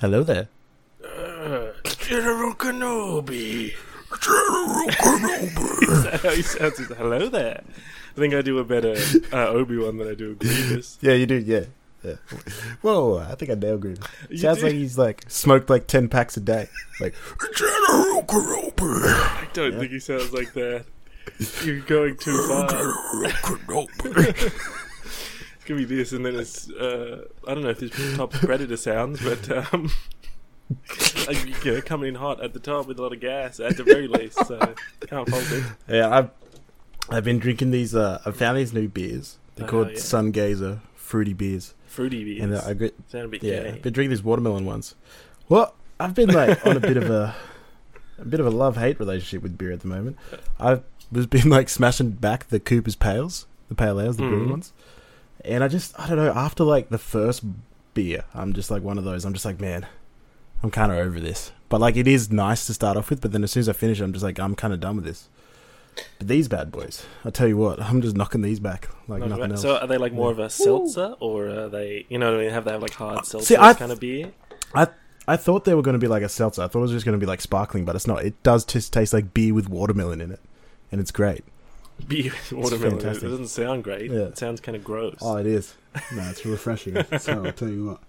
Hello there. Uh, General Kenobi. General Kenobi. Is that how he sounds? He's, Hello there. I think I do a better uh, Obi Wan than I do Grievous. Yeah, you do. Yeah. Yeah. Whoa, I think I nailed Grievous. You Sounds do? like he's like smoked like ten packs a day. Like General Kenobi. I don't think he sounds like that. You're going too far. It's gonna be this, and then it's uh, I don't know if this top predator sounds, but um, like, you know, coming in hot at the top with a lot of gas at the very least. So can't fault it. Yeah, I've I've been drinking these. Uh, I found these new beers. They're Oh, called yeah. Sun Gazer fruity beers, Fruity beers. and uh, I get Sound a bit yeah. gay. I've been drinking these watermelon ones. Well, I've been like on a bit of a a bit of a love hate relationship with beer at the moment. I've was been like smashing back the Cooper's Pales, the pale ales, the green Mhm. ones, and I just I don't know. After like the first beer, I'm just like one of those. I'm just like man, I'm kind of over this. But like it is nice to start off with, but then as soon as I finish, I'm just like I'm kind of done with this. But these bad boys, I tell you what, I'm just knocking these back like Not nothing bad. else. So are they like more of a seltzer, or are they? You know, what I mean? have they have like hard uh, seltzer see, I- kind of beer? I I thought they were going to be like a seltzer. I thought it was just going to be like sparkling, but it's not. It does just taste like beer with watermelon in it, and it's great. Beer with watermelon. It fantastic. doesn't sound great. Yeah. It sounds kind of gross. Oh, it is. No, it's refreshing. so I'll tell you what.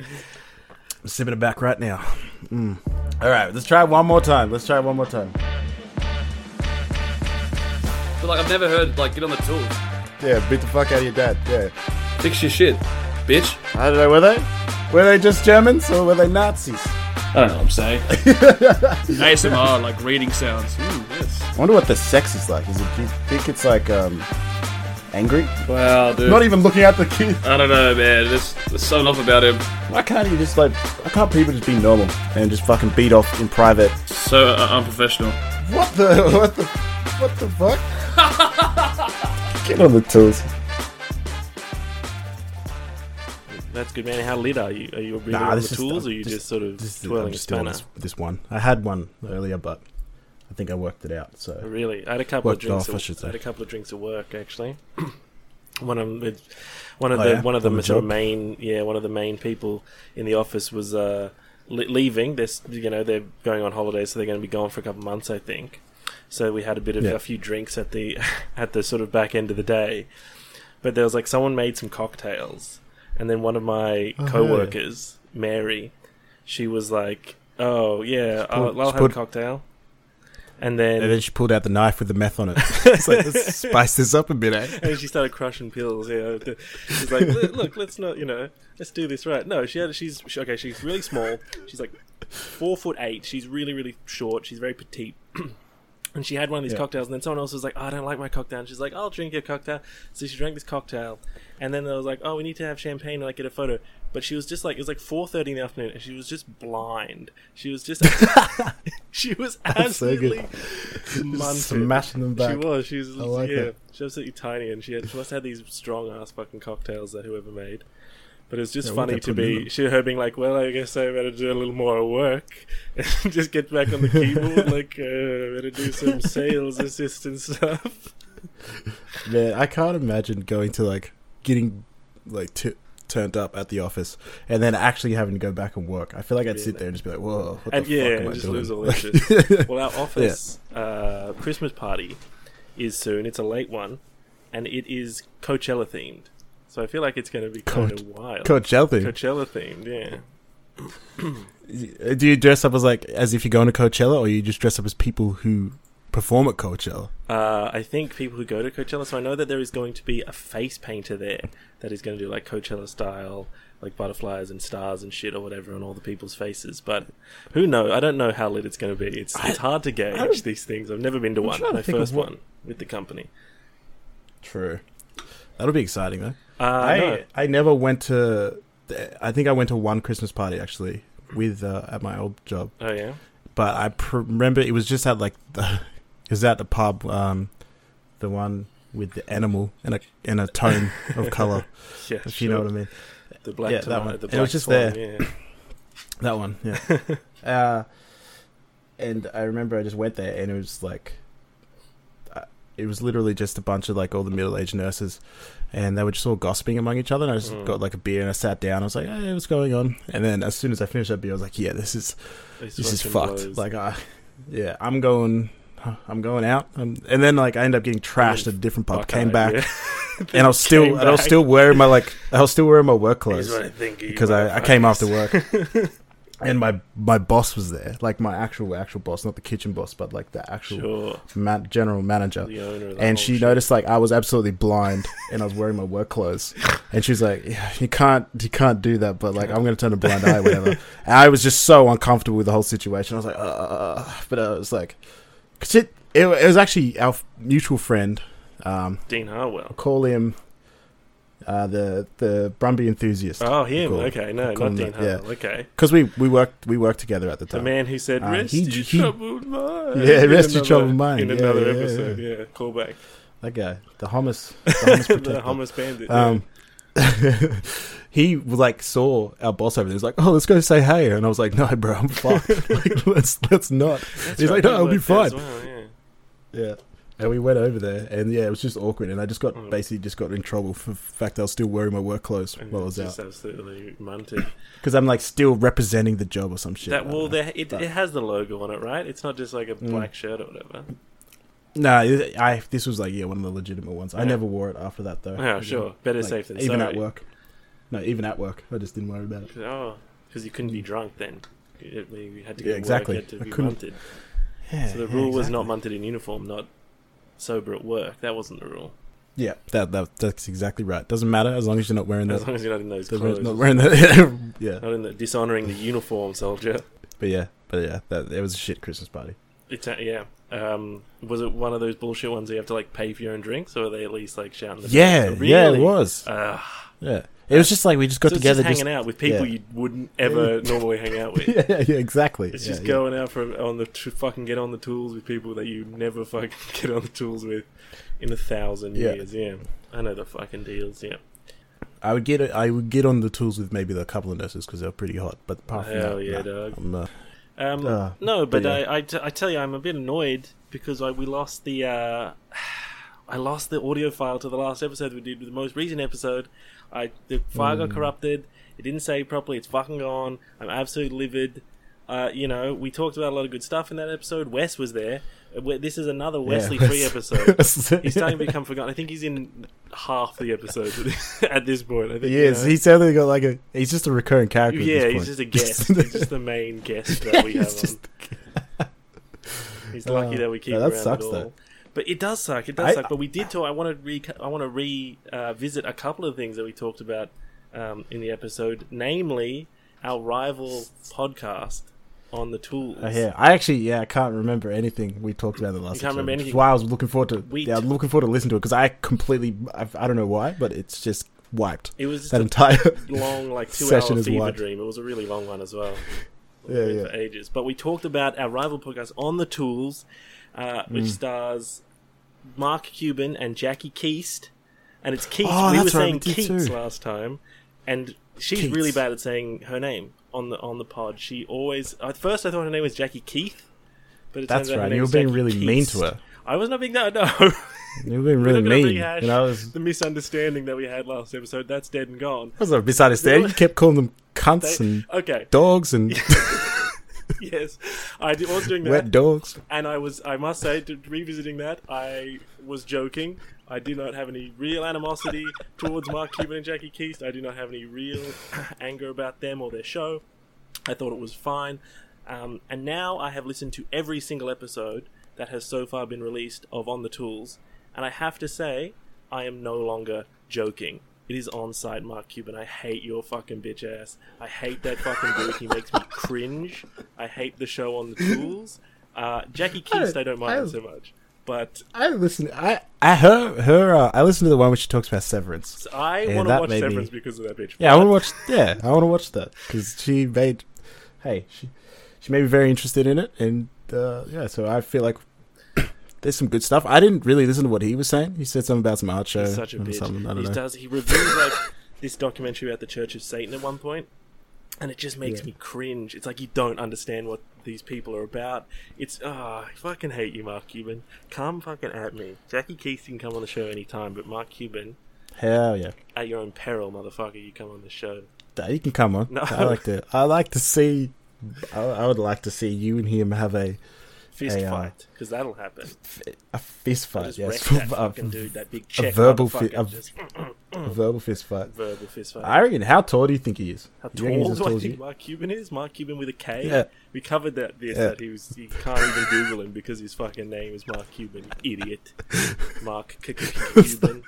I'm sipping it back right now. Mm. All right, let's try it one more time. Let's try it one more time. But like I've never heard like get on the tools, Yeah, beat the fuck out of your dad. Yeah. fix your shit, bitch. I don't know. Were they? Were they just Germans or were they Nazis? I don't know what I'm saying. ASMR like reading sounds. Ooh, yes. I wonder what the sex is like. Is it? Do you think it's like um, angry? Wow, dude. Not even looking at the kid. I don't know, man. There's, there's something off about him. Why can't you just like? Why can't people just be normal and just fucking beat off in private? So uh, unprofessional. What the? What the? What the fuck? Get on the tools. That's good, man. How lit are you? Are you bringing Nah, on the tools, or are you just- just, sort of is, twirling I'm a just doing spanner? this, this one. I had one earlier, but I think I worked it out. So Really, I had a couple Worked of drinks. off, I at, should I had a couple of drinks at work actually. one of one of Oh, the yeah? one of the the sort of main, yeah, one of the main people in the office was uh, le- leaving. This, you know, they're going on holiday, so they're going to be gone for a couple of months, I think. So we had a bit of Yeah. a few drinks at the at the sort of back end of the day. But there was like someone made some cocktails, and then one of my Oh, co-workers, Mary, she was like, "Oh yeah, put- I'll, I'll she have a cocktail." And then, and then she pulled out the knife with the meth on it. it's like let's spice this up a bit, eh? and she started crushing pills. Yeah, she's like, "Look, look, let's not, you know, let's do this right." No, she had, she's she, okay. She's really small. She's like four foot eight. She's really, really short. She's very petite. And she had one of these Yeah. cocktails, and then someone else was like, oh, "I don't like my cocktail." And she's like, "I'll drink your cocktail." So she drank this cocktail, and then they was like, "Oh, we need to have champagne and like get a photo." But she was just like, it was like four thirty in the afternoon, and she was just blind. She was just, she was so absolutely munted. Smashing them back. She was. She was. I like yeah. it. She was absolutely tiny, and she had. She must have had these strong ass fucking cocktails that whoever made. But it's just Yeah, funny to be she her being like, well, I guess I better do a little more work and just get back on the keyboard. like, uh, better do some sales assistant stuff. Man, I can't imagine going to like getting like t- turned up at the office and then actually having to go back and work. I feel like I'd sit there and just be like, "Whoa, what and the yeah, fuck am and I just doing?" lose all interest. well, our office uh, Christmas party is soon. It's a late one, and it is Coachella themed. So I feel like it's going to be kind of wild. Coachella thing. Coachella themed, yeah. Do you dress up as like as if you're going to Coachella, or you just dress up as people who perform at Coachella? Uh, I think people who go to Coachella. So I know that there is going to be a face painter there that is going to do like Coachella style, like butterflies and stars and shit or whatever on all the people's faces. But who knows? I don't know how lit it's going to be. It's it's hard to gauge these things. I've never been to I'm one. My first one with the company. True. That'll be exciting though. Uh, I no. I never went to. I think I went to one Christmas party actually with uh, at my old job, Oh yeah. but I pr- remember it was just at like the it was at the pub, um, the one with the animal and a and a tone of color, Yeah. if you know what I mean. The black Yeah, that one. the It was just swan, there. Yeah. That one, yeah. uh, and I remember I just went there and it was like, I, it was literally just a bunch of like all the middle aged nurses, and they were just all gossiping among each other. And I just Mm. got like a beer and I sat down. I was like, "Hey, what's going on?" And then as soon as I finished that beer, I was like, "Yeah, this is This, this is fucked." blows. Like, I, yeah, I'm going. I'm going out, um, and then like I ended up getting trashed at a different pub. Came out, back, yeah. and I was still, and I was still wearing my like, I was still wearing my work clothes what I think of you because I, I came after work, and my my boss was there, like my actual actual boss, not the kitchen boss, but like the actual Sure, ma- general manager. the owner of And she shit. noticed like I was absolutely blind, and I was wearing my work clothes, and she was like, yeah, "You can't, you can't do that." But like, I'm gonna turn a blind eye, whatever. And I was just so uncomfortable with the whole situation. I was like, uh, but I was like, cause it, it, it was actually our mutual friend. Um, Dean Harwell. I'll call him uh, the the Brumby enthusiast. Oh, him. Okay, no, not Dean that, yeah. Okay, because we we worked we worked together at the time. the man who said, Uh, "Rest he- your he- troubled mind." Yeah, in rest your troubled mind. in Yeah, another yeah, episode. yeah. Yeah, callback. That guy, the hummus, the hummus the hummus bandit. Um, he like saw our boss over there. He was like, "Oh, let's go say hey," and I was like, "No, bro, I'm fucked. like, let's let's not." That's he's right, like, "No, I'll be worked there as fine." well, yeah. Yeah, and we went over there, and yeah, it was just awkward, and I just got Mm. basically just got in trouble for the fact I was still wearing my work clothes And while I was just out absolutely munted. because I'm like still representing the job or some shit. that well, there, it, But- it has the logo on it, right? It's not just like a Mm. black shirt or whatever. no, it- I this was like yeah one of the legitimate ones. I never wore it after that though. Oh, sure. Better Like, safe than even sorry. at work. No, even at work, I just didn't worry about it. Oh, because you couldn't be drunk then. You, you had to Yeah, exactly. work, you had I be couldn't- munted. Yeah, So the yeah, rule was not exactly. munted in uniform, not sober at work. That wasn't the rule. Yeah, that, that that's exactly right. Doesn't matter as long as you're not wearing As that. long as you're not in those clothes. Not wearing that. yeah, Not in the dishonoring the uniform, soldier. but yeah, but yeah, that it was a shit Christmas party. It's a, yeah. Um, was it one of those bullshit ones where you have to like pay for your own drinks, or are they at least like shouting? The Yeah, really? yeah, it was. Uh, Yeah, it was just like we just got so together. just Just, hanging out with people yeah. you wouldn't ever normally hang out with. yeah, yeah, exactly. It's Yeah, just going out for on the to fucking get on the tools with people that you never fucking get on the tools with in a thousand years. Yeah, I know the fucking deals. Yeah, I would get I would get on the tools with maybe the couple of nurses because they're pretty hot. But apart from hell that, yeah, nah, dog. I'm, uh, Um, Uh, no, but, but. I, I, t- I tell you, I'm a bit annoyed because I, we lost the uh, I lost the audio file to the last episode we did, the most recent episode. I the file got Mm. corrupted. It didn't save properly. It's fucking gone. I'm absolutely livid. Uh, you know, we talked about a lot of good stuff in that episode. Wes was there. Uh, This is another Wesley Wes- Free episode. He's starting to become forgotten. I think he's in half the episodes at this point. I think, he you is. know. He's certainly got like a. He's just a recurring character. at yeah, he's just a guest. he's just the main guest that we have He's just- He's lucky Oh, that we keep yeah, that around sucks, though. But it does suck. It does I- suck. But we did talk. I want to re. I want to re uh, a couple of things that we talked about um, in the episode, namely our rival podcast on the tools. Oh, yeah, I actually yeah I can't remember anything we talked about in the last. You can't episode, remember anything? Why I was looking forward to. We yeah, I'm looking forward to listen to it because I completely. I've, I don't know why, but it's just wiped. It was just That a entire. long, like two Session hour fever wiped. dream. It was a really long one as well. Yeah, yeah. For ages. But we talked about our rival podcast on the tools, uh, which Mm. stars Mark Cuban and Jackie Keast. And it's Keats. Oh, we were saying Keats last time, and she's Keats. really bad at saying her name on the on the pod. She always at first I thought her name was Jackie Keith, but it That's turns out right. You were being Jackie really mean to her. I was not being that. no. You were being really mean. rehash You know, was, the misunderstanding that we had last episode that's dead and gone. it was a misunderstanding. You kept calling them cunts They- and okay, dogs and yes, I did- was doing that. wet dogs. and I was I must say to, revisiting that I was joking. I do not have any real animosity towards Mark Cuban and Jackie Keast. I do not have any real anger about them or their show. I thought it was fine. Um, and now I have listened to every single episode that has so far been released of On the Tools, and I have to say, I am no longer joking. It is on site, Mark Cuban. I hate your fucking bitch ass. I hate that fucking dude. He makes me cringe. I hate the show on the tools. Uh, Jackie Keast, I don't mind I- so much. But I listen. I I her her. Uh, I listened to the one where she talks about severance. I Yeah, want to watch made me- Severance because of that bitch. Yeah, I want to watch. Yeah, I want to watch that because she made. Hey, she she made me very interested in it, and uh, yeah, so I feel like there's some good stuff. I didn't really listen to what he was saying. He said something about some art show. He's such a bitch. Something, I don't He does. He reviews like this documentary about the Church of Satan at one point, and it just makes Yeah. me cringe. It's like you don't understand what these people are about. It's ah, I fucking hate you, Mark Cuban. Come fucking at me. Jackie Keith can come on the show anytime, but Mark Cuban, Hell yeah. at your own peril, motherfucker, you come on the show. You can come on. No. I like to. I like to see. I, I would like to see you and him have a Fist uh, fight, because that'll happen. a fist fight. Yes, that a, dude, that big a verbal fi- a- just a verbal fist fight. verbal fist fight. I reckon. How tall do you think he is? How reckon he's tall do tall I think you? Mark Cuban is? Mark Cuban with a K? Yeah. We covered that this, Yeah. that he was you can't even Google him because his fucking name is Mark Cuban, idiot. Mark Cuban.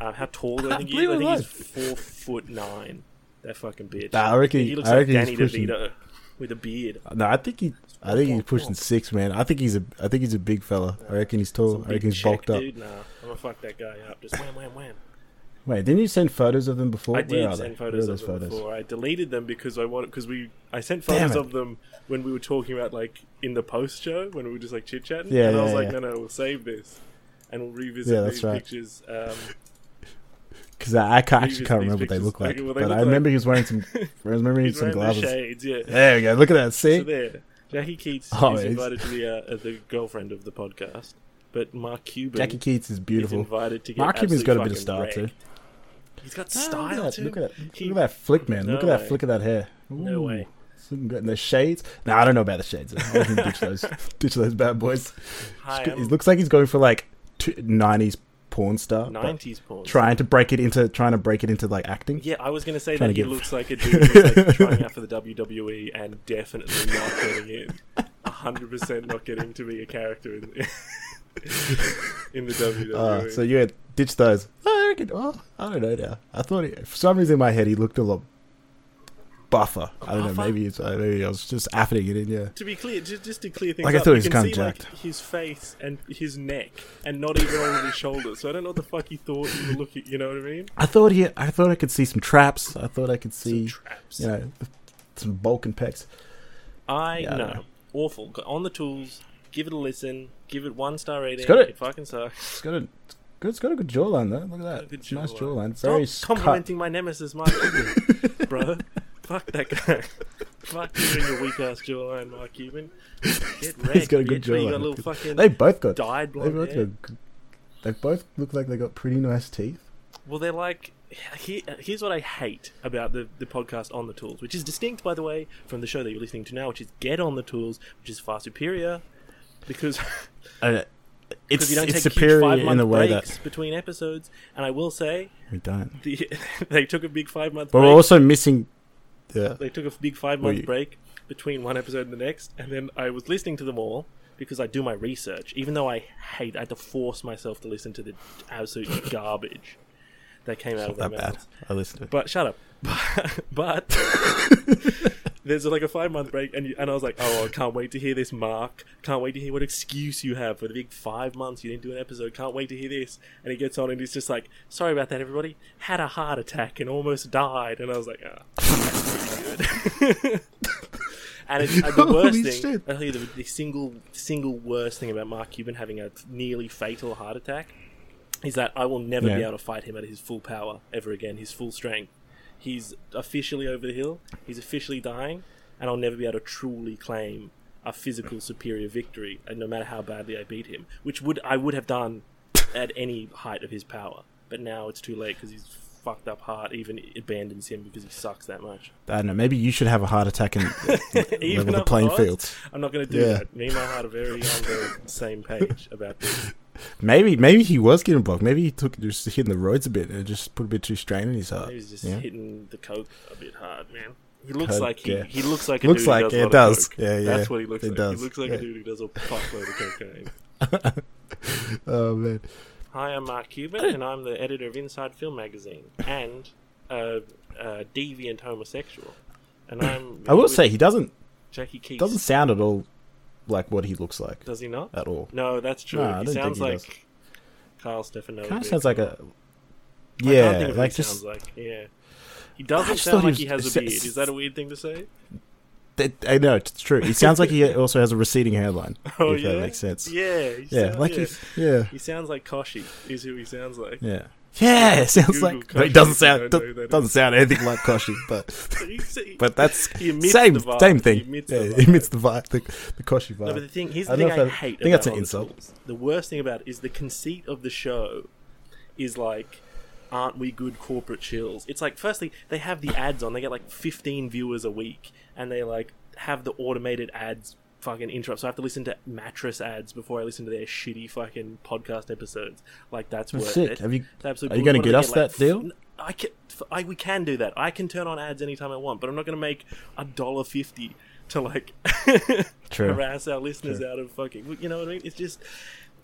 Um, how tall do I think he is? I think he's four foot nine. That fucking bitch. Nah, I reckon- he looks I like Danny DeVito with a beard. No, I think he. I think he's pushing six, man. I think he's a. I think he's a big fella. I reckon he's tall. I reckon he's bulked up. Dude, nah, I'm gonna fuck that guy up. Just wham, wham, wham. Wait, didn't you send photos of them before? I did send they? photos of them photos? before. I deleted them because I wanted because we I sent photos of them when we were talking about like in the post show when we were just like chit chatting. Yeah, and I yeah, was like, yeah. no, no, we'll save this and we'll revisit Yeah, that's these right. pictures. Um, Because I, I can't, actually can't remember what they look like. okay, well, they but look I remember like- he was wearing some. I remember he had some wearing the glasses. shades, yeah. There we go. Look at that. See, So there, Jackie Keats Oh, is invited to be uh, uh, the girlfriend of the podcast, but Mark Cuban Jackie Keats is is beautiful. invited to get Mark Cuban's got a bit of style too. He's got Ah, style look at that, too. Look at that. He- Look at that flick, man. No look at that way. flick of that hair. No Ooh, way. looking good. And the shades. No, I don't know about the shades. Ditch those. ditch those bad boys. Hi, It looks like he's going for like nineties porn star. 90s porn. Trying to break it into trying to break it into like acting. Yeah, I was going to say that he get- looks like a dude who's like trying out for the WWE and definitely not getting in. hundred percent not getting to be a character in, in the WWE. Uh, so you had ditch those. I reckon. I don't know now. I thought he, for some reason in my head he looked a lot buffer. I don't know. Maybe it's uh, maybe I was just affing it in. Yeah. to be clear, just, just to clear things Like, I up, thought he you was can kinda see like his face and his neck, and not even all of his shoulders. So I don't know what the fuck he thought you were looking. You know what I mean? I thought he. I thought I could see some traps. I thought I could see Some see traps. you know some bulk and pecs. I Yeah, know. don't know. Awful. On the tools. Give it a listen. Give it one star rating. got it. It fucking sucks. It's got a. It's got a good jawline though. Look at that. a good nice jawline. jawline. Very Stop cut. complimenting my nemesis, Mark Cuban, bro. Fuck that guy. Fuck you and your weak ass jawline, Mark Cuban. Get wrecked. He's got a good bitch. You got a little fucking They both got. dyed They blonde both hair. got. They both look like they got pretty nice teeth. Well, they're like. Here, here's what I hate about the, the podcast on the tools, which is distinct, by the way, from the show that you're listening to now, which is Get on the Tools, which is far superior because Uh, it's you don't it's take huge superior five in the way breaks that between episodes. And I will say, we don't. the, they took a big five month But break. we're also missing. Yeah. They took a big five month break between one episode and the next, and then I was listening to them all because I do my research. Even though I hate, I had to force myself to listen to the absolute garbage that came out Not of that bad. I listened to it. But shut up. but there's like a five month break, and you, and I was like, oh, I can't wait to hear this, Mark. Can't wait to hear what excuse you have for the big five months you didn't do an episode. Can't wait to hear this. And he gets on, and he's just like, sorry about that, everybody. Had a heart attack and almost died. And I was like, ah, that's And it's, uh, the Holy worst thing, shit. I'll tell you the, the single single worst thing about Mark Cuban having a nearly fatal heart attack is that I will never be Yeah. able to fight him at his full power ever again, his full strength. He's officially over the hill. He's officially dying, and I'll never be able to truly claim a physical superior victory, and no matter how badly I beat him, which would I would have done at any height of his power. But now it's too late because his fucked up heart even abandons him because he sucks that much. I don't know. Maybe you should have a heart attack and Even level the playing odds? field. I'm not going to do Yeah. that. Me and my heart are very on the same page about this. Maybe maybe he was getting blocked. Maybe he took just hitting the roads a bit and just put a bit too strain in his heart. He's just yeah. hitting the coke a bit hard, man. He looks Coke, like he, yeah. he looks like a Looks dude like who does it a lot of does. coke. Yeah, yeah. That's what he looks It like. does, He looks like yeah. a dude who does a fuckload of cocaine. Oh man. Hi, I'm Mark Cuban, and I'm the editor of Inside Film Magazine and a, a deviant homosexual. And I'm I will say he doesn't Jackie Keats. doesn't sound at all like what he looks like Does he not? at all. No, that's true. No, he sounds he like does. Carl Stefanovic. Kind of sounds like a yeah, like what he just sounds like. Yeah. He doesn't sound like he he has a beard. Is that a weird thing to say? I know it's true. He sounds like he also has a receding hairline. Oh if yeah, that makes sense. Yeah, he Yeah, sound- like yeah. he's yeah, He sounds like Kochie. Is who he sounds like. yeah. Yeah, it sounds Google like. Kochie it doesn't sound don't know who that doesn't sound anything like Kochie, but but that's he same same He thing. emits yeah, the vibe. emits the vibe, the, the Kochie vibe. No, but the thing here's the I thing know I hate. I think that's an insult. The worst thing about it is the conceit of the show is like, aren't we good corporate chills? It's like, firstly, they have the ads on. They get like 15 viewers a week, and they like have the automated ads fucking interrupt. So I have to listen to mattress ads before I listen to their shitty fucking podcast episodes. Like that's That's worth sick. it. Have you? It's Are you what do get us that f- deal? I can. f- I, we can do that. I can turn on ads anytime I want, but I'm not going to make a dollar fifty to like harass our listeners True. out of fucking. You know what I mean? It's just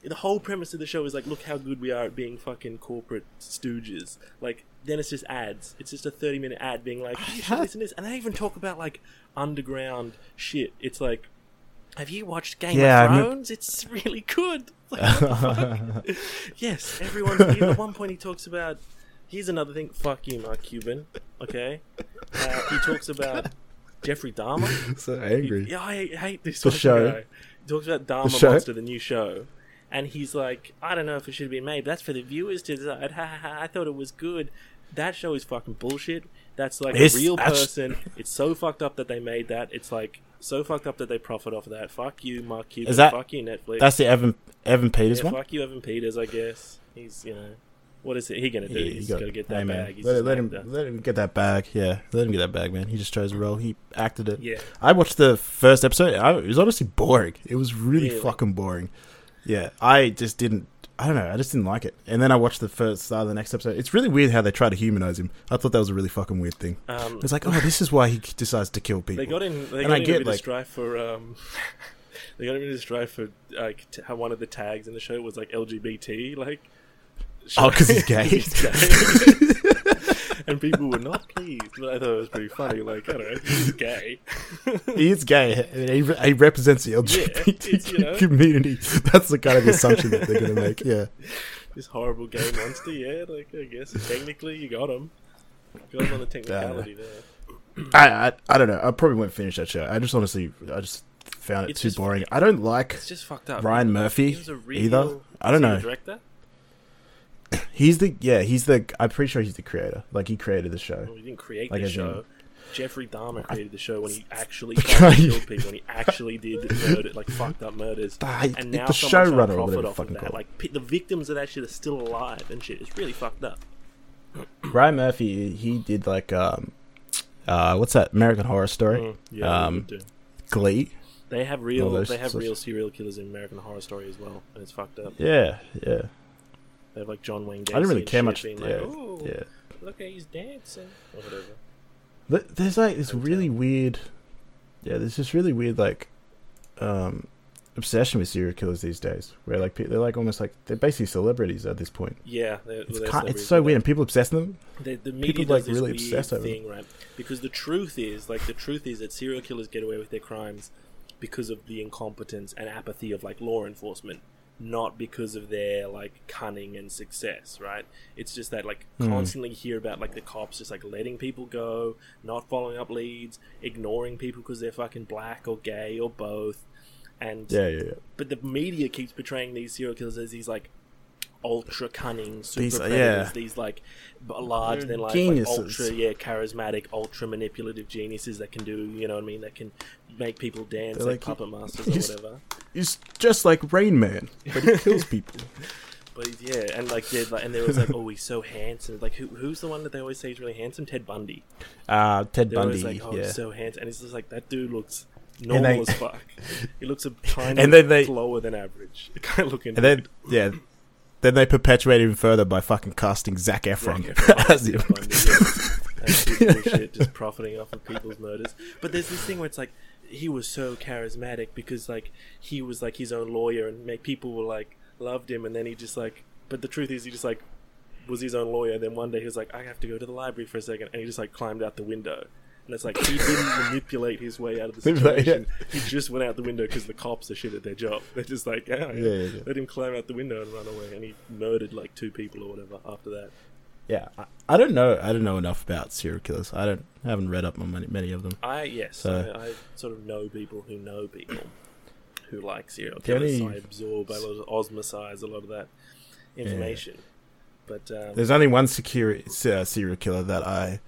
the whole premise of the show is like, look how good we are at being fucking corporate stooges. Like, then it's just ads. It's just a 30 minute ad being like, you should listen to this. And they even talk about like underground shit. It's like, have you watched Game Yeah, I of Thrones? It's really good. Like, the yes, everyone's. At one point, he talks about. Here's another thing. Fuck you, Mark Cuban. Okay, uh, he talks about Jeffrey Dahmer. so angry. Yeah, I hate this The show. guy. He talks about Dahmer show? Monster, the new show, and he's like, I don't know if it should have been made. But that's for the viewers to decide. Ha ha ha! I thought it was good. That show is fucking bullshit. That's like It's a real person. It's so fucked up that they made that. It's like so fucked up that they profit off of that. Fuck you, Mark Cuban. Is that- fuck you, Netflix. That's the Evan Evan Peters yeah, one. fuck you, Evan Peters. I guess he's you know what is it he gonna do? Yeah, he's you got to get that hey, bag. He's Let, let him actor. let him get that bag. Yeah, let him get that bag, man. He just chose a role. He acted it. Yeah, I watched the first episode. I, it was honestly boring. It was really Really? fucking boring. Yeah, I just didn't. I don't know. I just didn't like it. And then I watched the first start of the next episode. It's really weird how they try to humanize him. I thought that was a really fucking weird thing. um, It's like, oh, this is why he decides to kill people. They got in. They And got I get, a bit like- of strife for. Um, they got a bit of strife for like t- how one of the tags in the show was like LGBT, like. Oh, 'cause he's gay? He's gay. And people were not pleased, but I thought it was pretty funny. Like, I don't know, he's gay. he is gay. and He, re- he represents the LGBT you know. community. That's the kind of assumption that they're going to make. Yeah. this horrible gay monster. Yeah, like I guess technically you got him. Got him on the technicality there. I, I I don't know. I probably won't finish that show. I just honestly, I just found it It's too just- boring. I don't like It's just fucked up. Ryan Murphy He was a real, either. I don't know. director. He's the yeah. He's the. I'm pretty sure he's the creator. Like he created the show. Well, he didn't create Like the as in- show. Jeffrey Dahmer created the show when he actually killed people, when he actually did murder, like fucked up murders. Ah, And now the someone's trying to showrunner profit off of that. Like p- the victims of that shit are still alive and shit. It's really fucked up. Ryan Murphy. He did like um, uh, what's that? American Horror Story. Mm, yeah, Um, they would do. Glee. They have real. they have real serial killers in American Horror Story as well, and it's fucked up. Yeah, yeah. They have like John Wayne. Gacy I didn't really care much. being Yeah, like, "Ooh, yeah. Look at he's dancing or whatever. There's like this Hotel. really weird. Yeah, there's this really weird like, um, obsession with serial killers these days, where like they're like almost like they're basically celebrities at this point. Yeah, they're, It's they're it's so weird, and people obsess them. The, the media People, does like, this really weird obsess over thing, right? Because the truth is, like, the truth is that serial killers get away with their crimes because of the incompetence and apathy of like law enforcement, not because of their like cunning and success, right? It's just that like Hmm. constantly hear about like the cops just like letting people go, not following up leads, ignoring people because they're fucking black or gay or both, and Yeah, yeah, yeah. but the media keeps portraying these serial killers as these like ultra cunning super These- predators, yeah. these like large, They're like geniuses. ultra yeah charismatic, ultra manipulative geniuses that can do you know what I mean that can make people dance They're like, like, puppet masters or whatever. He's just like Rain Man, but he kills people. But he's, yeah, and like yeah, like, and there was like oh he's so handsome. Like who, who's the one that they always say is really handsome? Ted Bundy. Uh, Ted They're Bundy, like oh yeah. he's so handsome, and it's just like that dude looks. Normal they- as fuck. He looks a tiny And then they- lower than average. Kind of looking. and then yeah, then they perpetuate even further by fucking casting Zac Efron Zac Efron as Ted him. Bundy, yeah. That's good bullshit, just profiting off of people's murders. But there's this thing where it's like he was so charismatic because like he was like his own lawyer and make people were like loved him, and then he just like. But the truth is, he just like was his own lawyer. Then one day he was like, I have to go to the library for a second, and he just like climbed out the window. And it's like he didn't manipulate his way out of the Like, yeah. situation. He just went out the window because the cops are shit at their job. They're just like, oh, yeah, Yeah, yeah, let him climb out the window and run away. And he murdered like two people or whatever after that. Yeah, I, I don't know. I don't know enough about serial killers. I don't I haven't read up on many, many of them. I yes, So- I, I sort of know people who know people who like serial only- killers. So I absorb, I lot of osmosize a lot of that information. But um, There's only one secure, uh, serial killer that I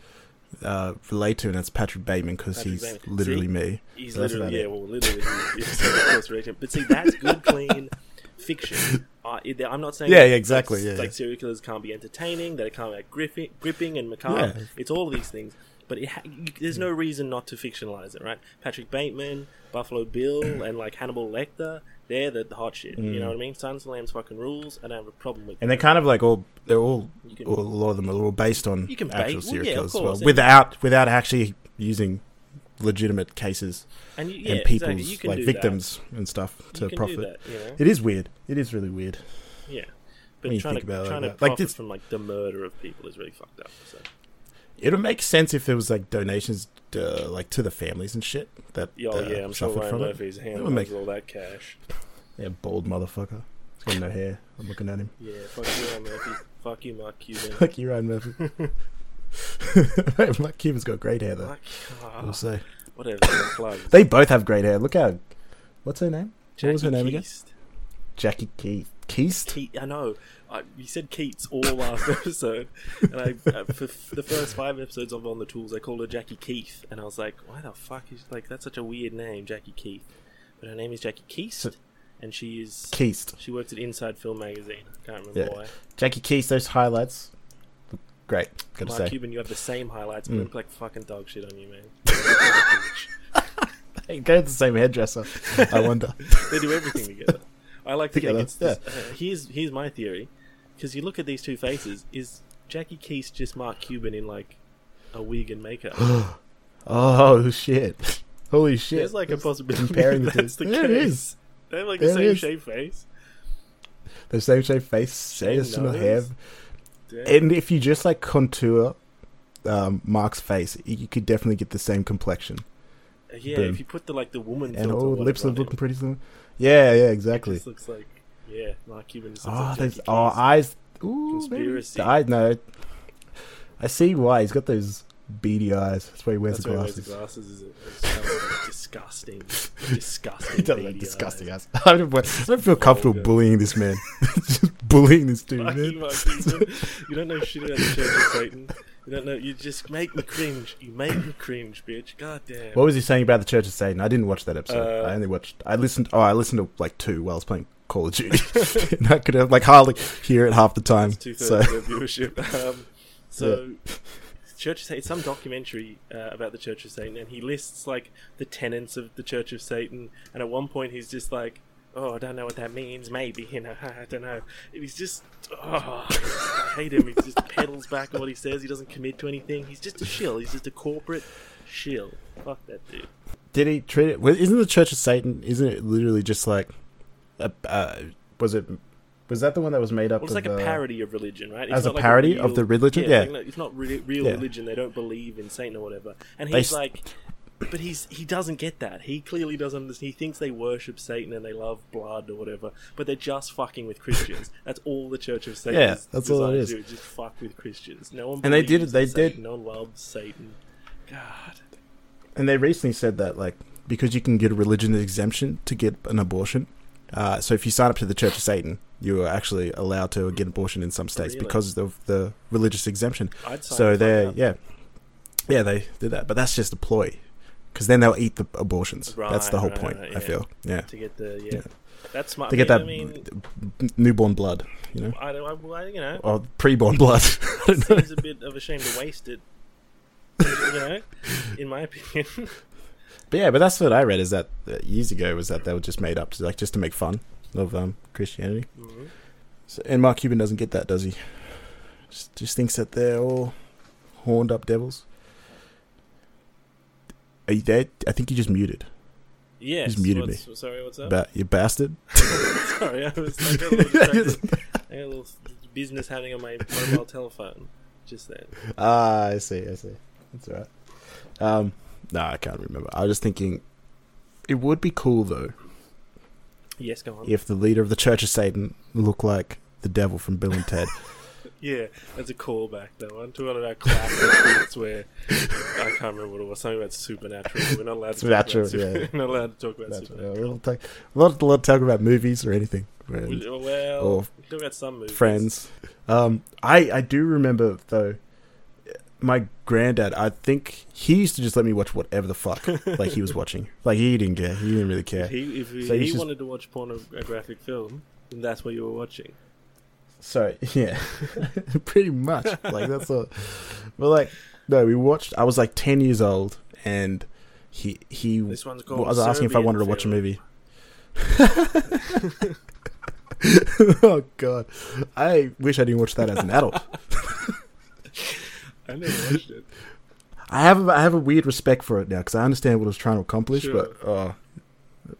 uh, relate to, and that's Patrick Bateman because he's Bateman. literally See? me. he's so literally yeah, it. well, literally, he's, he's of course reaching. But see, that's good, clean fiction. Uh, I'm not saying Yeah, that yeah, exactly, yeah, like yeah. serial killers can't be entertaining, that it can't be like, gripping, gripping and macabre. Yeah. It's all of these things. But it ha- there's no reason not to fictionalize it, right? Patrick Bateman, Buffalo Bill, and like Hannibal Lecter, they're the, the hot shit. You know what I mean? Silence of Lambs fucking rules. I don't have a problem with Mm. And they're kind of like all they're all can- all- a lot of them are all based on You can bait- actual well, serial yeah, of killers as well, and- without without actually using legitimate cases and, you, yeah, and people's exactly. Like victims and stuff to profit. that, you know? It is weird. It is really weird. Yeah. But When you trying think to trying like to that. Like this- from like the murder of people is really fucked up. So It would make sense if there was like donations uh, like to the families and shit that yeah, oh, uh, yeah, I'm sure Ryan from it. Murphy's hand would make- all that cash. Yeah, bald motherfucker. He's got no hair. I'm looking at him. Yeah, fuck you, Ryan Murphy. fuck you, Mark Cuban. Like you, Ryan Murphy. Mark Cuban's got great hair though. Fuck, ah, We'll say whatever. They both have great hair. Look how. What's her name? what was her name again? Jackie Keith. Keist. Ke- I know. I, you said Keats all last episode, and I uh, for f- the first five episodes of On the Tools, I called her Jackie Keith, and I was like, "Why the fuck is like that's such a weird name, Jackie Keith?" But her name is Jackie Keast, and she is Keist. she works at Inside Film Magazine. I can't remember Yeah. why. Jackie Keist. Those highlights. Great. Gotta say. Cuban, you have the same highlights, but Mm. look like fucking dog shit on you, man. Hey, go to the same hairdresser. I wonder. they do everything together. I like to Together, it's this, uh, here's here's my theory, because you look at these two faces. Is Jackie Keast just Mark Cuban in like a wig and makeup? Oh shit! Holy shit! There's like a possibility comparing the that that's two. the Yeah, case. it is. They have like the it same is. shaped face. the same shape face, same nose. hair. Damn. And if you just like contour um, Mark's face, you could definitely get the same complexion. Yeah, boom. if you put the like the woman And all or lips are looking him, pretty similar. Yeah, yeah, exactly. looks like yeah, Mark Cuban. Oh, there's oh eyes. Ooh, maybe. Conspiracy. I know. I see why he's got those beady eyes. That's why he wears That's the why he wears glasses. the glasses. Is it? It's disgusting, disgusting. He does have disgusting eyes. eyes. I don't, I don't feel comfortable bullying this man. Just bullying this dude, man. You don't know shit about the Church of Satan. You don't know. You just make me cringe. You make me cringe, bitch. God damn. What was he saying about the Church of Satan? I didn't watch that episode. Uh, I only watched. I listened. Oh, I listened to like two while I was playing Call of Duty, I could have like hardly hear it half the time. Two So of viewership. Um, so, Church of Satan, some documentary uh, about the Church of Satan, and he lists like the tenets of the Church of Satan. And at one point, he's just like, "Oh, I don't know what that means. Maybe you know, I don't know." And he's just, oh, I hate him. He just pedals back on what he says. He doesn't commit to anything. He's just a shill. He's just a corporate shill. Fuck that dude. did he treat it? well, Isn't the Church of Satan? Isn't it literally just like a? Uh, was it? Was that the one that was made up? Well, it's of, like a uh, parody of religion, right? as a like parody of real- the religion? Yeah, Yeah. like, it's not re- real Yeah. religion. They don't believe in Satan or whatever. And he's s- like, but he's he doesn't get that. He clearly doesn't. understand. He thinks they worship Satan and they love blood or whatever, but they're just fucking with Christians. that's all the Church of Satan. Yeah, is that's all it to do, Just fuck with Christians. No one. And they did it- they Satan. did- No one loves Satan. God. And they recently said that like because you can get a religion exemption to get an abortion. Uh, so if you sign up to the Church of Satan, you are actually allowed to get abortion in some states Really? because of the religious exemption. I'd so the fuck they're yeah, yeah they did that, but that's just a ploy because then they'll eat the abortions. that's the whole right, point. right, I yeah. feel yeah to get the yeah. Yeah. That's smart. to get I that mean, newborn blood, you know, I don't. I, well, you know. or preborn blood. I seems a bit of a shame to waste it. you know, in my opinion. But yeah, but that's what I read is that uh, years ago was that they were just made up to like just to make fun of um, Christianity. Mhm. So, and Mark Cuban doesn't get that, does he? Just, just thinks that they're all horned up devils. Are you there? I think you just muted. Yes. muted what's, Sorry, what's up? Ba- you bastard. sorry, I was I got a little distracted. I got a little business having on my mobile telephone just then. Ah, I see. I see. That's all right. Um, no, I can't remember. I was just thinking, it would be cool though Yes, go on. if the leader of the Church of Satan looked like the devil from Bill and Ted. Yeah, that's a callback though. On to one of our classic bits where I can't remember what it was. Something about supernatural. We're not allowed to Supernatural, talk about yeah. We're not allowed to talk about supernatural. Yeah, talk, we're not allowed to talk about movies or anything. We're- Well, or we talk about some movies. friends. Um, I I do remember though. My granddad, I think he used to just let me watch whatever the fuck like he was watching. Like he didn't care. He didn't really care. If he, if he, So he just- wanted to watch pornographic film, then that's what you were watching. So yeah, pretty much. Like that's all. But like, no, we watched. I was like ten years old, and he he This one's called. was asking if I wanted to watch a movie. oh god, I wish I didn't watch that as an adult. I never watched it. I have a, I have a weird respect for it now because I understand what it was trying to accomplish. Sure. But uh,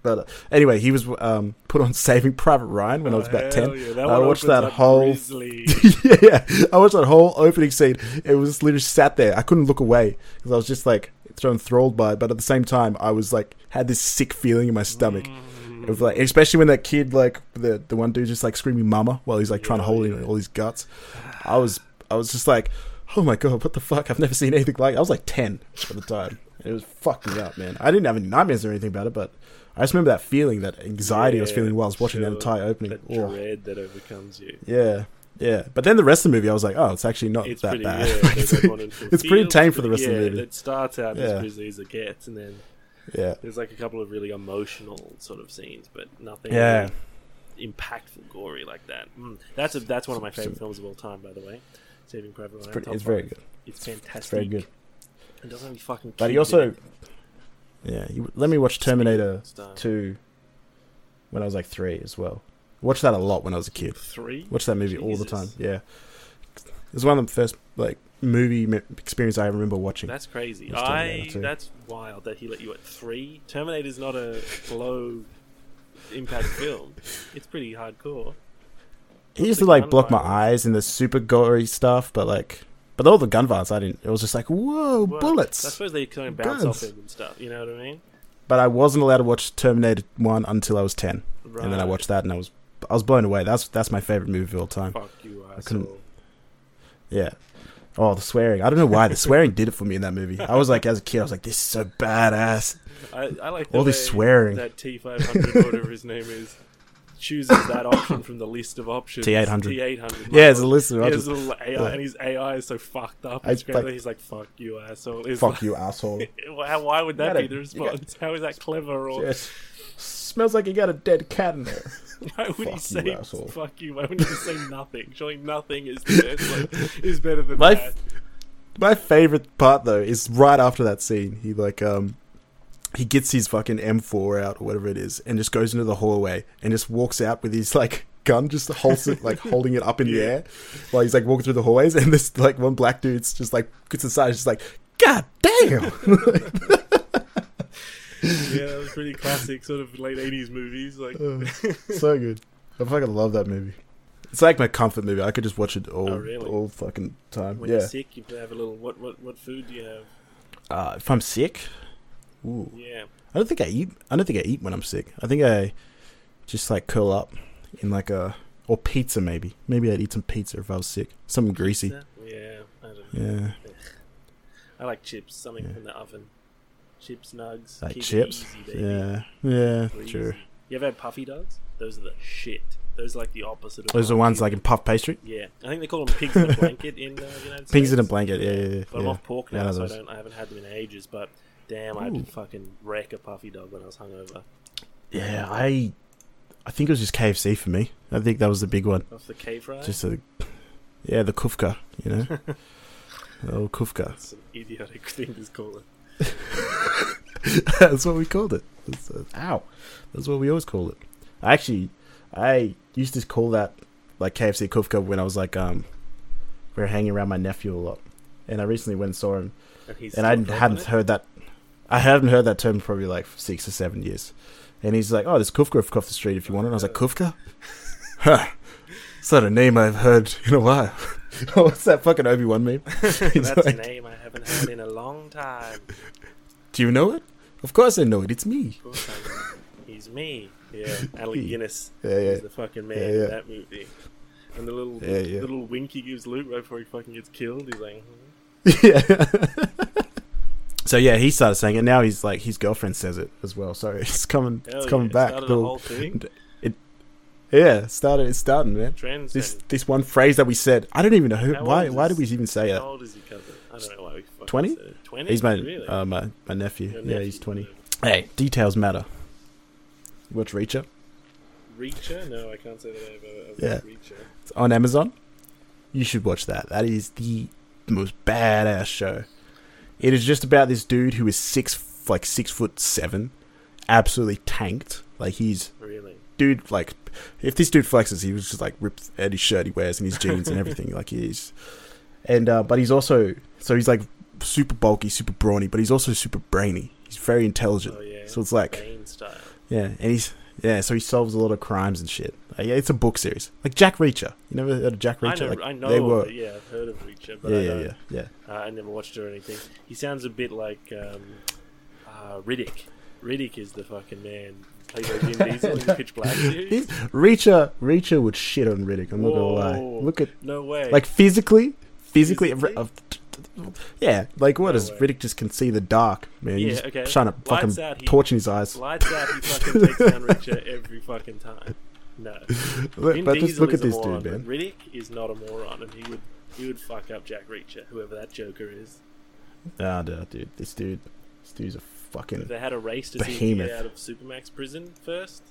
but uh, anyway, he was um put on Saving Private Ryan when I was Oh, about ten. Yeah. I watched that whole- yeah, I watched that whole opening scene. It was literally sat there. I couldn't look away because I was just like so enthralled by it. But at the same time, I was like had this sick feeling in my stomach. It was like, especially when that kid, like the the one dude, just like screaming "mama" while he's like trying to hold yeah. in all his guts. I was, I was just like, oh my god, what the fuck? I've never seen anything like. I was like ten at the time. It was fucking up, man. I didn't have any nightmares or anything about it, but I just remember that feeling, that anxiety I was feeling while I was watching that entire opening. That Oh, dread that overcomes you. yeah, yeah. But then the rest of the movie, I was like, oh, it's actually not It's that pretty. bad. Yeah, there's that one in It's pretty tame for the rest yeah, of the movie. It starts out Yeah. as grisly as it gets, and then yeah, there's like a couple of really emotional sort of scenes, but nothing. yeah. really impactful, gory like that. Mm. That's a, that's one of my favorite films of all time, by the way. Saving Private Ryan. Pretty, it's very good. It's fantastic. It's very good. It doesn't have any fucking. But he also, it. yeah, he, let me watch Terminator two when I was like three as well. Watched that a lot when I was a kid. Three. Watched that movie all the time. Yeah, it was one of the first like movie experience I remember watching. That's crazy. I. That's wild that he let you at three. Terminator's not a low impact film. It's pretty hardcore. He used to like block my eyes in the super gory stuff, but like, but all the gun violence, I didn't. It was just like, whoa, Well, I suppose they kind of bounce Guns. off him and stuff. You know what I mean? But I wasn't allowed to watch Terminator one until I was ten, Right. and then I watched that, and I was I was blown away. That's that's my favorite movie of all time. Fuck you, I couldn't- asshole. Yeah. Oh, the swearing. I don't know why the swearing did it for me in that movie. I was like, as a kid, I was like, this is so badass. I, I like All this swearing. That T five hundred, whatever his name is, chooses that option from the list of options. T800. T eight hundred. Yeah, it's a list of options. a little AI, Yeah. and his AI is so fucked up. It's great like- that he's like, "Fuck you, asshole." It's Fuck you, asshole. Why, why would that gotta- be the you response? How is that clever? Or Yes. Smells like you got a dead cat in there. why would he Fuck say you, asshole. "fuck you"? Why wouldn't he say nothing? Surely nothing is the. Like, is better than My that. f- My favorite part though is right after that scene. He like um he gets his fucking M4 out or whatever it is and just goes into the hallway and just walks out with his like gun just holds it like holding it up in the air while he's like walking through the hallways and this like one black dude's just like gets inside just like god damn yeah, that was pretty classic, sort of late '80s movies. Like, Uh, so good. I fucking love that movie. It's like my comfort movie. I could just watch it all Oh, really? all fucking time. when yeah. you're sick, you have a little. What what what food do you have? Uh, if I'm sick, ooh. Yeah, I don't think I eat. I don't think I eat when I'm sick. I think I just like curl up in like a or pizza maybe. Maybe I'd eat some pizza if I was sick. Something greasy. Pizza? Yeah, I don't know. Yeah, I like chips, something Yeah. from the oven. Chips, nugs. like chips. easy. Yeah, yeah, Breezy. true. You ever had puffy dogs? Those are the shit. Those are like the opposite of. Those are the ones like in puff pastry. Yeah, I think they call them pigs in a blanket in uh, the United States. Pigs in a blanket. Yeah, yeah, yeah. But I'm off pork now, so I don't. I haven't had them in ages. But damn, Ooh. I'd fucking wreck a puffy dog when I was hungover. Yeah, I, I think it was just KFC for me. I think that was the big one. Off the fry. Just a, yeah, the kufka. You know, the old kufka. That's an idiotic thing to call it. That's what we called it. That's, uh, ow. That's what we always call it. I actually, I used to call that like KFC Kufka when I was like, um, we were hanging around my nephew a lot, and I recently went and saw him, And, and I hadn't dropping heard that. I haven't heard that term probably like six or seven years, and he's like, "Oh, there's Kufka off the street if you want it." And I was like, "Kufka? Huh? It's not a name I've heard in a while." What's that fucking Obi Wan meme? That's like, a name I haven't heard in a long time. Do you know it? Of course I know it. It's me. Of course I know. He's me. Yeah, Alec. Guinness Yeah, yeah. is the fucking man Yeah, in that movie. And the little Yeah, yeah. little wink he gives Luke right before he fucking gets killed. He's like, hmm. yeah. So yeah, he started saying it. Now he's like his girlfriend says it as well. So it's coming, hell it's coming yeah, back. Started Little- the whole thing. yeah, started. It's starting, man. Trans. This this one phrase that we said. I don't even know who. How Why? Why did we even say it? How old is he, cousin? I don't know why we 20? Twenty. He's my really. uh, my my nephew. Your Yeah, nephew. he's twenty. Hey, details matter. You watch Reacher? Reacher? No, I can't say that I've I've Yeah. Reacher. It's on Amazon. You should watch that. That is the most badass show. It is just about this dude who is six, like six foot seven, absolutely tanked. Like he's Really? dude. Like if this dude flexes, he was just like ripped at his shirt he wears and his jeans and everything. Like he's, and uh, but he's also so he's like super bulky, super brawny, but he's also super brainy. He's very intelligent. Oh yeah. So it's like yeah, and he's yeah, so he solves a lot of crimes and shit. Like, yeah, it's a book series, like Jack Reacher. You never heard of Jack I Reacher? know. like, I know. they were. yeah, I've heard of Reacher, but Yeah, I yeah, yeah, yeah. Uh, I never watched it or anything. He sounds a bit like um, uh, Riddick. Riddick is the fucking man. Vin Diesel in Pitch Black. Reacher, Reacher would shit on Riddick. I'm not gonna lie. Look at No way. like physically, physically. Physically? Yeah, like what No is way. Riddick just can see the dark, man. Yeah, He's okay. trying to fucking out, he- torch in his eyes. Lights out, he fucking takes down Reacher every fucking time. No. Vin but Diesel just look at this moron, dude, man. Riddick is not a moron, and he would he would fuck up Jack Reacher, whoever that Joker is. Ah, dude, dude, this dude, this dude's a If fucking. they had a race to see who get out of Supermax prison first,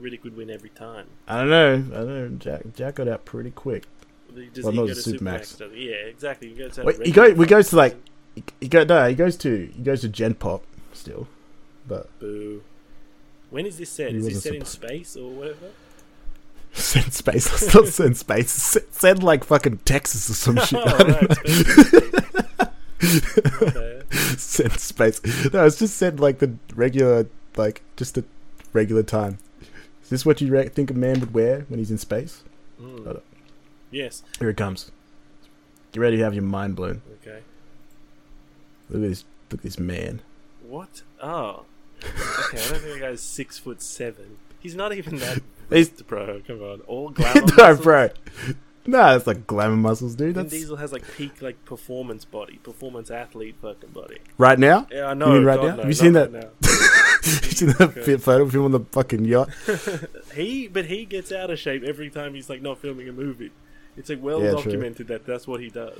Riddick would win every time. I don't know. I don't know. Jack, Jack got out pretty quick. Does Well, he not go the to Supermax. Supermax? Yeah, exactly. He goes to Wait, he go- we goes to, like- He, go no, he goes to he goes to Gen Pop still, but Boo. When is this set? Is this set in space or whatever? send space. Let's not send space. Send, like fucking Texas or some shit. oh, right, send space. No, it's just send like the regular, like just the regular time. Is this what you re- think a man would wear when he's in space? Mm. Yes. Here it comes. Get ready to have your mind blown. Okay. Look at this. Look at this man. What? Oh. Okay, I don't think the guy's six foot seven. He's not even that. He's- bro. Come on, all glamour. no, bro. No, it's like glamour muscles, dude. Vin That's Diesel has like peak like performance body, performance athlete fucking body. right now. Yeah, I know. You mean right God, now? no, Have you seen that- right you seen that fit photo of him on the fucking yacht? He, but he gets out of shape every time he's like not filming a movie. It's like well Yeah, true. documented that that's what he does.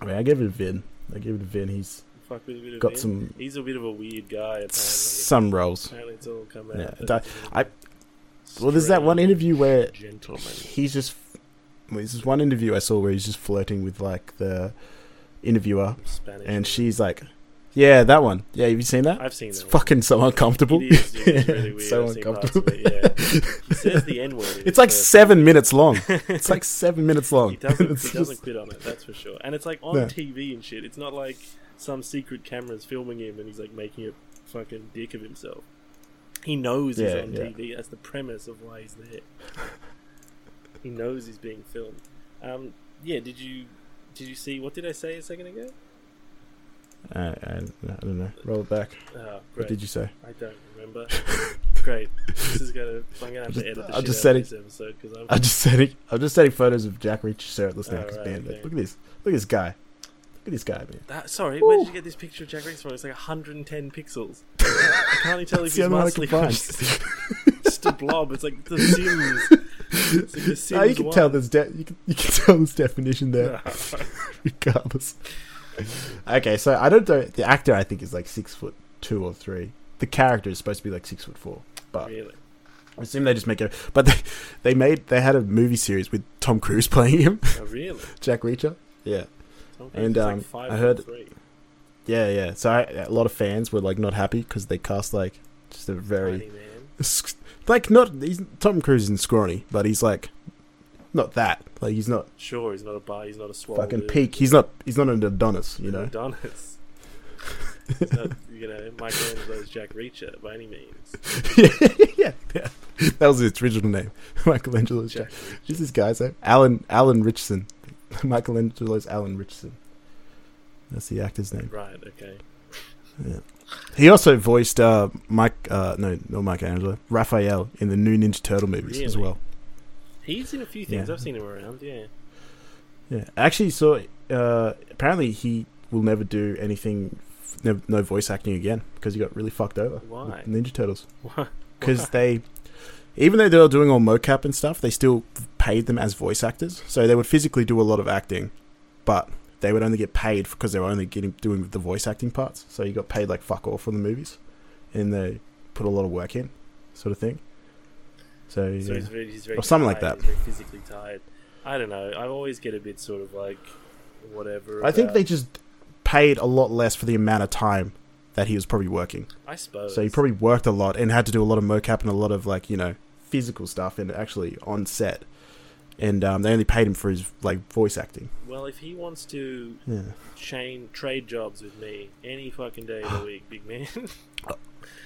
I mean, I gave it a Vin. I gave it a Vin. He's Fuck bit of got him. some He's a bit of a weird guy. Apparently, some roles. apparently it's all come out. Yeah, that that- he's a I- Well, there's that one interview where gentleman. he's just. Well, this is one interview I saw where he's just flirting with like the interviewer, Spanish, and she's like, "Yeah, that one. Yeah, have you seen that? I've seen It's that. fucking so uncomfortable. It is, dude. It's really weird. so I've uncomfortable. it, yeah. He says the N word. It's like seven minutes long. It's like seven minutes long. He doesn't. It's he doesn't just- quit on it. That's for sure. And it's like on No. TV and shit. It's not like some secret cameras filming him and he's like making a fucking dick of himself. He knows Yeah, he's on yeah. TV. That's the premise of why he's there. he knows he's being filmed. Um, yeah. Did you did you see what did I say a second ago? Uh, I, I, uh, I don't know. Roll it back. Oh, What did you say? I don't remember. great. This is gonna. I'm gonna have just- to edit I'm just setting- this episode because I'm. I'm just setting. I'm just setting photos of Jack Reacher. Oh, 'cause, right, man, okay. look at this. Look at this guy. Look at this guy, man. That, sorry, where did you get this picture of Jack Reacher from? It's like 110 pixels. I can't even tell if he's the only one I can muscly or just, a blob. It's like the Sims. It's like the Sims you can tell there's de- you can you can tell there's definition there, regardless. Okay, so I don't know. The actor I think is like six foot two or three. The character is supposed to be like six foot four, but really? I assume they just make it. But they they made they had a movie series with Tom Cruise playing him, Oh, really? Jack Reacher. Yeah, Tom And, um, like five I heard- three. yeah, yeah. So I, a lot of fans were like not happy because they cast like just a very like not he's Tom Cruise isn't scrawny, but he's like not that. Like he's not Sure, he's not a bar. He's not a swallow. fucking peak. He's not he's not an Adonis, you know. Adonis. He's not, you know, Michelangelo's Jack Reacher by any means. yeah, yeah, that was his original name, Michelangelo's Jack. Jack Who's this guy's name? Alan Alan Ritchson. Michelangelo's Alan Ritchson. That's the actor's name. Right. Okay. Yeah. He also voiced uh, Mike, uh, no, not Michelangelo, Raphael in the new Ninja Turtle movies as well. He's in a few things. Yeah. I've seen him around. Yeah. Yeah, actually saw. Uh, apparently, he will never do anything. No, no voice acting again because he got really fucked over. Why? Ninja Turtles Why? because they, even though they were doing all mocap and stuff, they still paid them as voice actors. So they would physically do a lot of acting, but they would only get paid because they were only getting doing the voice acting parts. So you got paid like fuck all for the movies, and they put a lot of work in, sort of thing. So, So yeah. he's very, he's very Or something like that. Very physically tired. I don't know. I always get a bit sort of like whatever. I think they just paid a lot less for the amount of time that he was probably working. I suppose. So he probably worked a lot and had to do a lot of mocap and a lot of like you know physical stuff and actually on set. And um, they only paid him for his like voice acting. Well, if he wants to Yeah. chain trade jobs with me any fucking day of the week, big man.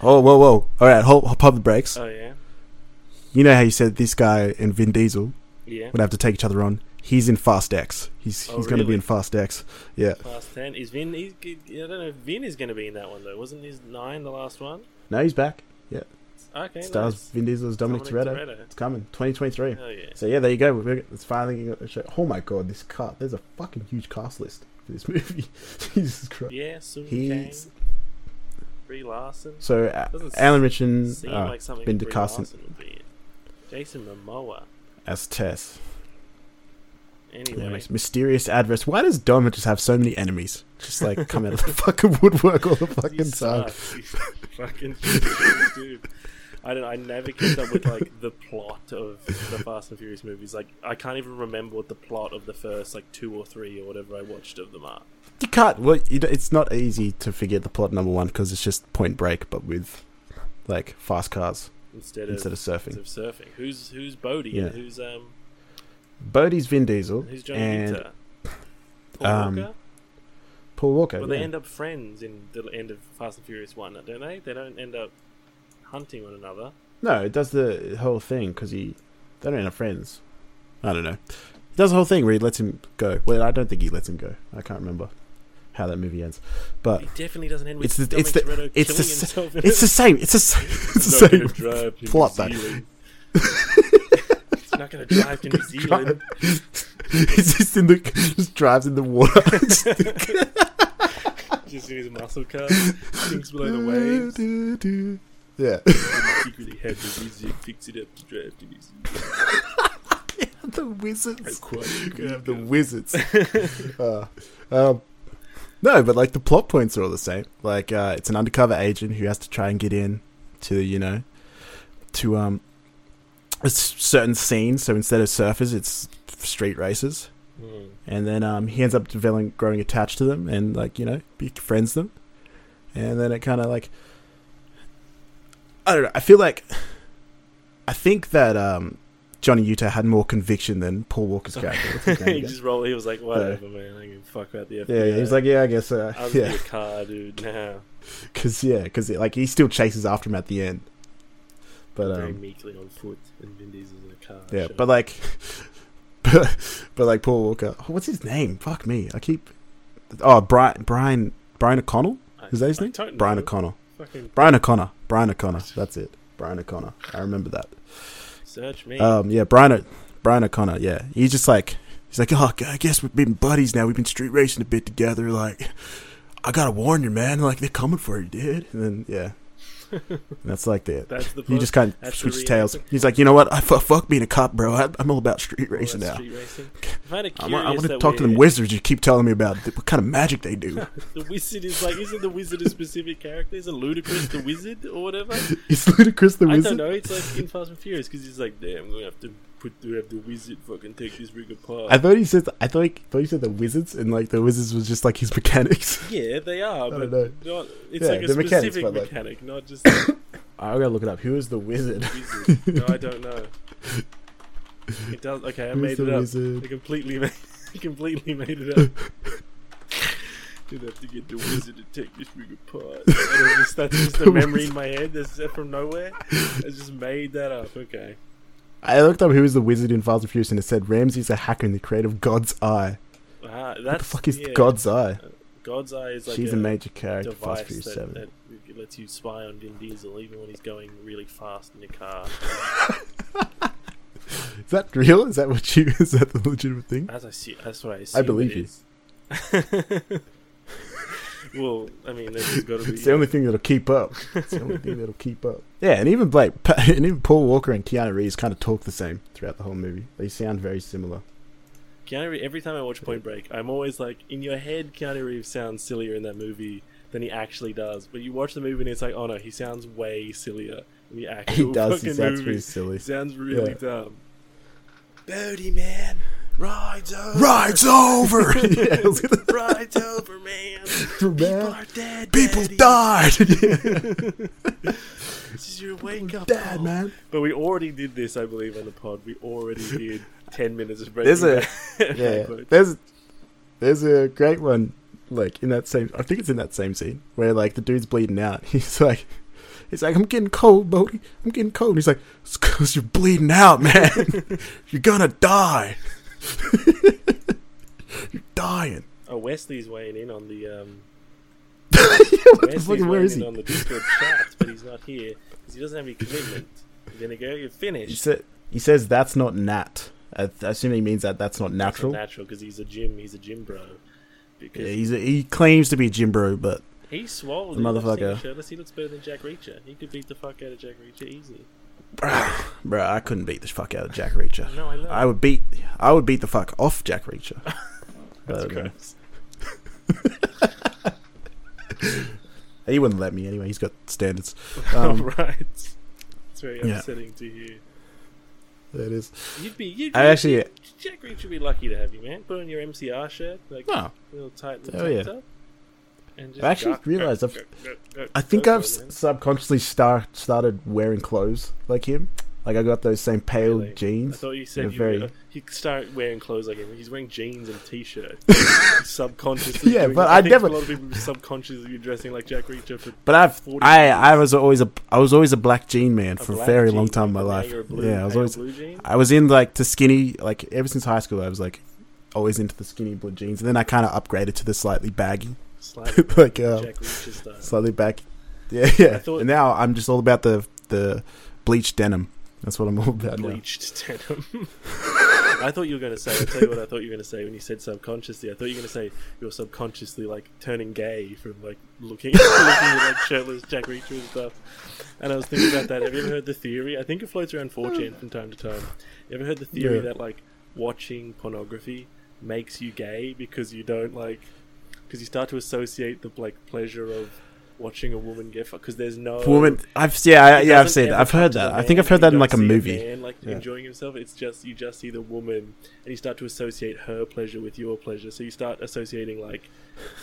Oh whoa whoa! All right, hold, hold pump the brakes. oh yeah, You know how you said this guy and Vin Diesel yeah. would have to take each other on. He's in Fast X. He's Oh, he's going to be in Fast X. Yeah. Fast ten is Vin. He's, I don't know. if Vin is going to be in that one though. Wasn't his nine the last one? No, he's back. Yeah. Okay, Stars nice. Vin Diesel as Dominic, Dominic Toretto. Toretto. It's coming, 2023. Oh yeah. So yeah, there you go. It's finally. Oh my god, this cast. There's a fucking huge cast list for this movie. Jesus Christ. Yeah, He's Brie Larson. so uh, Alan Ritchson Seem uh, like been Brie cast Larson would be in. Jason Momoa. as Tess. Anyway, Anyways, mysterious adverse. Why does Dom just have so many enemies? Just like come out of the fucking woodwork all the he fucking time. fucking dude. I don't. I never kept up with like the plot of the Fast and Furious movies. Like I can't even remember what the plot of the first like two or three or whatever I watched of them are. You can't. Well, it's not easy to forget the plot number one because it's just Point Break, but with like fast cars Instead, instead of, of surfing. instead of surfing. Who's who's Bodhi? Yeah. And who's um Bodhi's Vin Diesel who's Johnny and Winter? Paul um, Walker. Paul Walker. Well, they yeah. end up friends in the end of Fast and Furious One, don't they? They don't end up hunting one another. No, it does the whole thing because he. They don't end up friends. I don't know. He does the whole thing where he lets him go. Well, I don't think he lets him go. I can't remember how that movie ends. But He definitely doesn't end with It's the- it's the- Toretto it's the himself. it's it. the same. It's the same. It's the not gonna same drive to New plot, though. Zealand. It's not going to drive to New Zealand. He's just in the just drives in the water. Just in his muscle car, sinks below the waves. yeah, Secretly had the wizard fix it up to drive to New Zealand. the wizards. Quite the wizards. uh, um, no, but like the plot points are all the same. Like uh, it's an undercover agent who has to try and get in to you know to um a certain scene. So instead of surfers, it's street racers. Hmm. and then um, he ends up developing, growing attached to them, and like you know, befriends them, and then it kind of like, I don't know. I feel like, I think that um, Johnny Utah had more conviction than Paul Walker's character. What's his name he just rolled. He was like, "Whatever, man. I can fuck about the FBI." yeah, yeah, he's like, yeah, I guess, uh, "I'm yeah, the car dude now." because yeah, because like he still chases after him at the end, but very um, meekly on foot, and Vin Diesel's in a car. yeah, Sure. but like, but, but like Paul Walker, oh, what's his name? Fuck me, I keep, oh Brian Brian Brian O'Connell. Is that his I name? don't Brian know. O'Connell. Fucking Brian O'Connor. Brian O'Connor. That's it. Brian O'Connor. I remember that. Search me. Um, yeah, Brian. Brian O'Connor. Yeah, he's just like he's like, oh, I guess we've been buddies now. We've been street racing a bit together. Like, I gotta warn you, man. Like, they're coming for you, dude. And then yeah, that's like the. That's the. He just kind of switches tails. He's like, you know what? I fu- fuck being a cop, bro. I, I'm all about street racing now. Street racing. I I want to talk to them wizards. You keep telling me about what kind of magic they do. The wizard is like, isn't the wizard a specific character? Is it Ludacris the wizard or whatever? Is Ludacris the wizard? I don't know. It's like in Fast and Furious because he's like, damn, I'm gonna have to put to have the wizard fucking take this rig apart. I thought he said. I thought he, thought he said the wizards, and like the wizards was just like his mechanics. yeah, they are, don't but know. not. It's Yeah, like a mechanics, specific but, like- mechanic, not just I gotta look it up. Who is the wizard? wizard. No, I don't know. It does. Okay, I Who's made it up. wizard? I completely, made, I completely made it up. You'd have to get the wizard to take this rig apart. Just, that's just The a memory in my head. That's from nowhere. I just made that up. Okay. I looked up who is the wizard in Fast and Furious, and it said Ramsey's a hacker in the creator of God's Eye. That's what the fuck is yeah. God's Eye? Uh, God's eye is like She's a, a major character. in Fast Furious that, Seven. that lets you spy on Vin Diesel even when he's going really fast in your car. Is that real? Is that what you? Is that the legitimate thing? As I see, that's what I assume. I believe it you. well, I mean, got to be. It's the only thing that'll keep up. It's the only thing that'll keep up. Yeah, and even like, and even Paul Walker and Keanu Reeves kind of talk the same throughout the whole movie. They sound very similar. Keanu Reeves, every time I watch Point Break, I'm always like, in your head, Keanu Reeves sounds sillier in that movie than he actually does. But you watch the movie and it's like, oh no, he sounds way sillier in the actual He does. He sounds movie. pretty silly. He sounds really Yeah. dumb. Bodhi man, rides over. Rides over. yeah, gonna- rides over, man. People Man, are dead. People Daddy. died. This is your wake up Dad, call. man. But we already did this, I believe, on the pod. We already did ten minutes of breaking. There's a- Yeah, there's there's a great one like in that same. I think it's in that same scene where like the dude's bleeding out. He's like, he's like, I'm getting cold, Bodhi. I'm getting cold. He's like, it's because you're bleeding out, man. you're gonna die. You're dying. Oh, Wesley's weighing in on the um. what the Wesley's fuck? Where weighing in he? on the Discord chat, but he's not here because he doesn't have any commitment. You're gonna go. You're He, finished. sa- he says that's not nat. I, I assume he means that that's not That's natural. not natural because he's a gym. He's a gym bro. Because yeah, he's a, he claims to be a gym bro, but he's swole. The dude. I've seen motherfucker. shirtless. He looks better than Jack Reacher. He could beat the fuck out of Jack Reacher easy. bruh, I couldn't beat the fuck out of Jack Reacher. No, I know. I would beat I would beat the fuck off Jack Reacher. That's gross. He wouldn't let me anyway. He's got standards. Um, right. It's very yeah. upsetting to hear. That is. You'd be. You'd, I actually. Jack Reacher would be lucky to have you, man. Put on your MCR shirt, like No, little tight little Oh, yeah. I actually realised I've- I think I've for it, man. s- subconsciously start started wearing clothes like him. Like I got those same pale Really? I jeans. thought you said you very- he start wearing clothes like him. He's wearing jeans and t-shirt. subconsciously. Yeah, but. I think never- A lot of people subconsciously be dressing like Jack Reacher for But I've 40 I. I was always a I was always a black jean man a for a very long time in my life. blue- yeah, I was always blue. I was in like to skinny like ever since high school. I was like always into the skinny blue jeans, and then I kind of upgraded to the slightly baggy, Slightly like um, slightly back. Yeah, yeah. Thought- and now I'm just all about the the bleached denim. That's what I'm all about now. bleached denim. I thought you were going to say. I'll tell you what I thought you were going to say when you said subconsciously. I thought you were going to say you're subconsciously like turning gay from like looking, looking at like shirtless Jack Reacher and stuff. And I was thinking about that. Have you ever heard the theory? I think it floats around 4chan from time to time. You ever heard the theory Yeah. that like watching pornography makes you gay because you don't like because you start to associate the like pleasure of watching a woman get fucked because there's no Woman, I've yeah, I, yeah I've seen. I've heard that. I think I've heard that in like a movie. man, like Yeah. enjoying himself. It's just you just see the woman, and you start to associate her pleasure with your pleasure. So you start associating like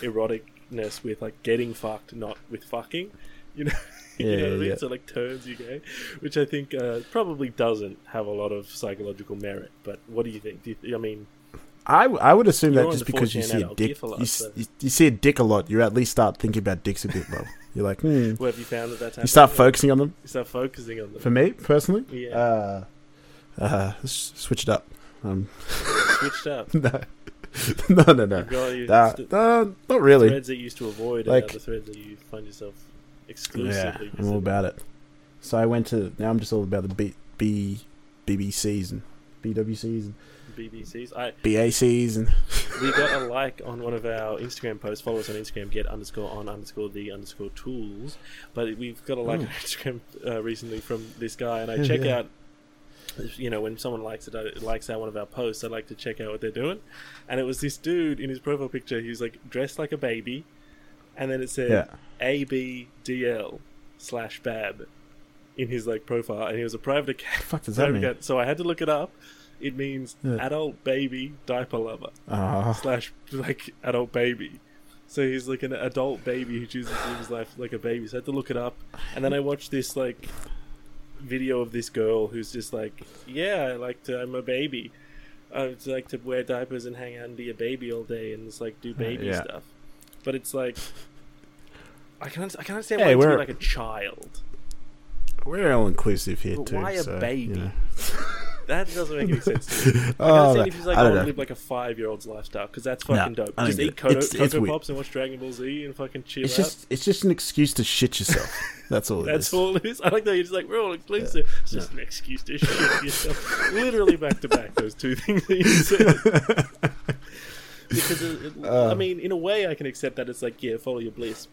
eroticness with like getting fucked, not with fucking. You know, you Yeah, know what I mean? yeah. So like turns you gay, which I think uh, probably doesn't have a lot of psychological merit. But what do you think? Do you, I mean, I, I would assume You're that just because you see a dick, a lot, you, so- you, you see a dick a lot, you at least start thinking about dicks a bit more. You're like, hmm. what have you found at that time? You start focusing on them. You start focusing on them. For me personally, Yeah. uh, uh, switch it up. Um, Switched up. no, no, no, no. Got uh, not really. threads that you used to avoid Like- and other threads that you find yourself exclusively. Yeah. I'm all about it. So I went to now. I'm just all about the B, B BBCs and BWCs and BBCs. I BACs and we got a like on one of our Instagram posts. Follow us on Instagram. Get underscore on underscore the underscore tools. But we've got a like on Instagram uh, recently from this guy, and I check Yeah. out. You know, when someone likes it, uh, likes out one of our posts, I like to check out what they're doing. And it was this dude in his profile picture. He was like dressed like a baby, and then it said yeah. ABDL slash Bab in his like profile, and he was a private account. Fuck does that mean? account. So I had to look it up. It means Yeah. adult baby diaper lover Uh, slash like adult baby. So he's like an adult baby who chooses to live his life like a baby. So I had to look it up, and then I watched this like video of this girl who's just like, "Yeah, I like to. I'm a baby. I like to wear diapers and hang out and be a baby all day and just like do baby yeah. stuff." But it's like, I can't. I can't understand Hey, why we're- like a child. we're all inclusive here But too. why a so, baby? you know. That doesn't make any sense. To me. I Oh, can understand man. if he's like, I I don't want to live like a five-year-old's lifestyle because that's No, fucking dope. Just eat. Cocoa, It's- it's Cocoa weird. Pops and watch Dragon Ball Z and fucking chill It's out. just it's just an excuse to shit yourself. That's all. it That's is. all it is. I like that you're just like, we're all inclusive. It's just an excuse to shit yourself. Literally back to back, those two things that you said. because, it, it- Uh. I mean, in a way, I can accept that it's like, yeah, follow your bliss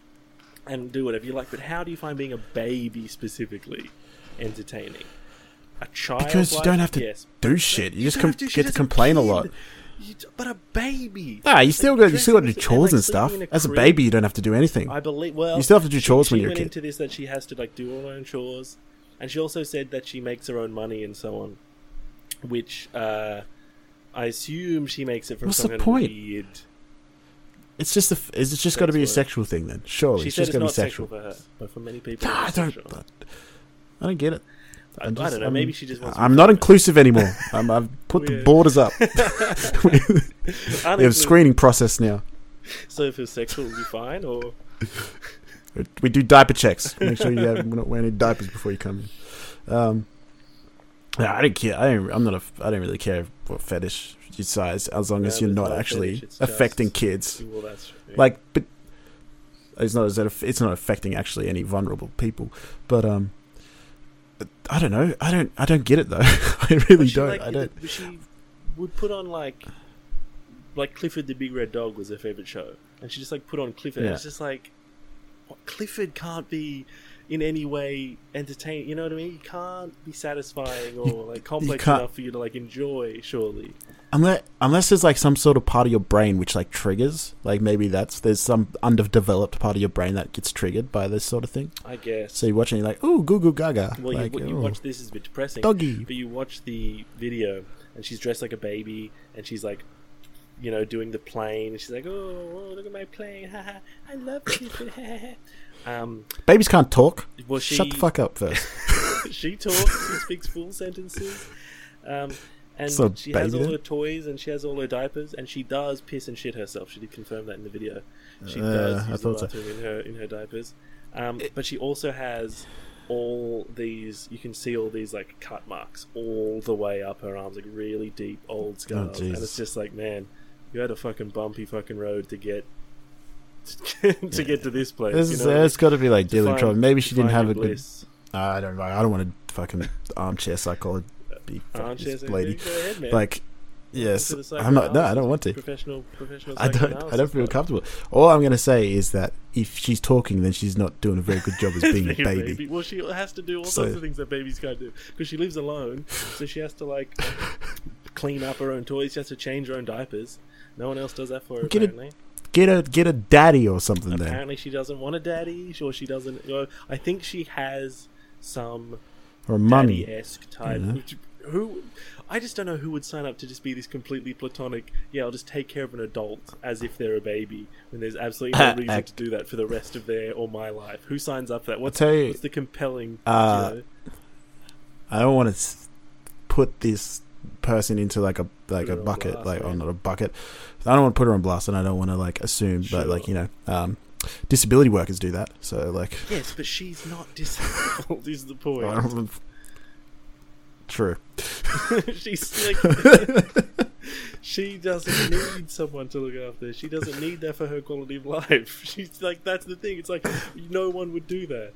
and do whatever you like. But how do you find being a baby specifically entertaining? A child? Because you don't have to yes. do shit. You just com- get to complain a kid. lot. You d- but a baby. Ah, you still got you still got to do chores and, like, stuff. As a baby, you don't have to do anything. I believe. Well, You still have to do chores she when you're a kid. into this that she has to like do all her own chores, and she also said that she makes her own money and so on, which uh, I assume she makes it from What's some the point? weird. It's just a. f- Is it just got to be a sexual thing then? Surely, she it's just it's to be sexual. sexual for her, but for many people, Ah, I don't. sexual. I don't get it. I, I'm I don't know. I'm- Maybe she just wants. I'm not inclusive anymore. I'm, I've put the borders up. we have a screening process now. So if it's sexual, it'll be fine, or We do diaper checks. Make sure you have, we're not wearing any diapers before you come in. Um, I don't care. I don't, I'm not a. I don't really care what fetish you size as long No, as you're not no actually fetish, affecting just- kids. well. Like, but it's not. It's not affecting actually any vulnerable people. But um, I don't know. I don't. I don't get it though. I really don't. like, I don't. She would put on like, like Clifford the Big Red Dog was her favorite show, and she just like put on Clifford. and Yeah. It's just like, what, Clifford can't be in any way entertaining. You know what I mean? He can't be satisfying or like complex enough for you to like enjoy. Surely, Unless, unless there's like some sort of part of your brain which like triggers, like maybe that's there's some underdeveloped part of your brain that gets triggered by this sort of thing. I guess. So you watch it, and you're like, "Ooh, goo goo gaga!" well, like, you, you "Oh, watch this is a bit depressing. doggy. But you watch the video, and she's dressed like a baby, and she's like, you know, doing the plane. And she's like, "Oh, oh, look at my plane! Haha, I love Clifford!" um, Babies can't talk. well, she Shut the fuck up first. she talks. She speaks full sentences. Um, and So she has all her toys, and she has all her diapers, and she does piss and shit herself. She did confirm that in the video. She Uh, does I use the thought so. bathroom in her in her diapers. Um, but she also has all these. You can see all these like cut marks all the way up her arms, like really deep old scars. and Oh, Jesus. it's just like, man, you had a fucking bumpy fucking road to get to get to this place. There's, you know? there's got to be like To dealing find- trouble. Maybe she didn't have a your good. bliss. I don't know. I don't want to fucking armchair psychology. Be this lady. Ahead. Like, yes, I'm not. No, I don't want to. Professional, professional. I don't. I don't feel comfortable. All I'm gonna say is that if she's talking, then she's not doing a very good job as being a Being baby. Well, she has to do all So- sorts of things that babies can't do because she lives alone. So she has to like clean up her own toys. She has to change her own diapers. No one else does that for her. Get a- apparently, Get a get a daddy or something then. apparently she doesn't want a daddy, or she doesn't. You know, I think she has some Or mummy. daddy-esque type. Who? I just don't know who would sign up to just be this completely platonic. Yeah, I'll just take care of an adult as if they're a baby when there's absolutely no reason to do that for the rest of their or my life. Who signs up for that? What's, you- what's the compelling? Uh, you know, I don't want to put this person into like a like a bucket, blast, like yeah. or not a bucket. I don't want to put her on blast, and I don't want to like assume, but like you know, um, disability workers do that. So like, Yes, but she's not disabled. is the point. true. she's like, she doesn't need someone to look after. She doesn't need that for her quality of life. She's like, that's the thing. It's like no one would do that.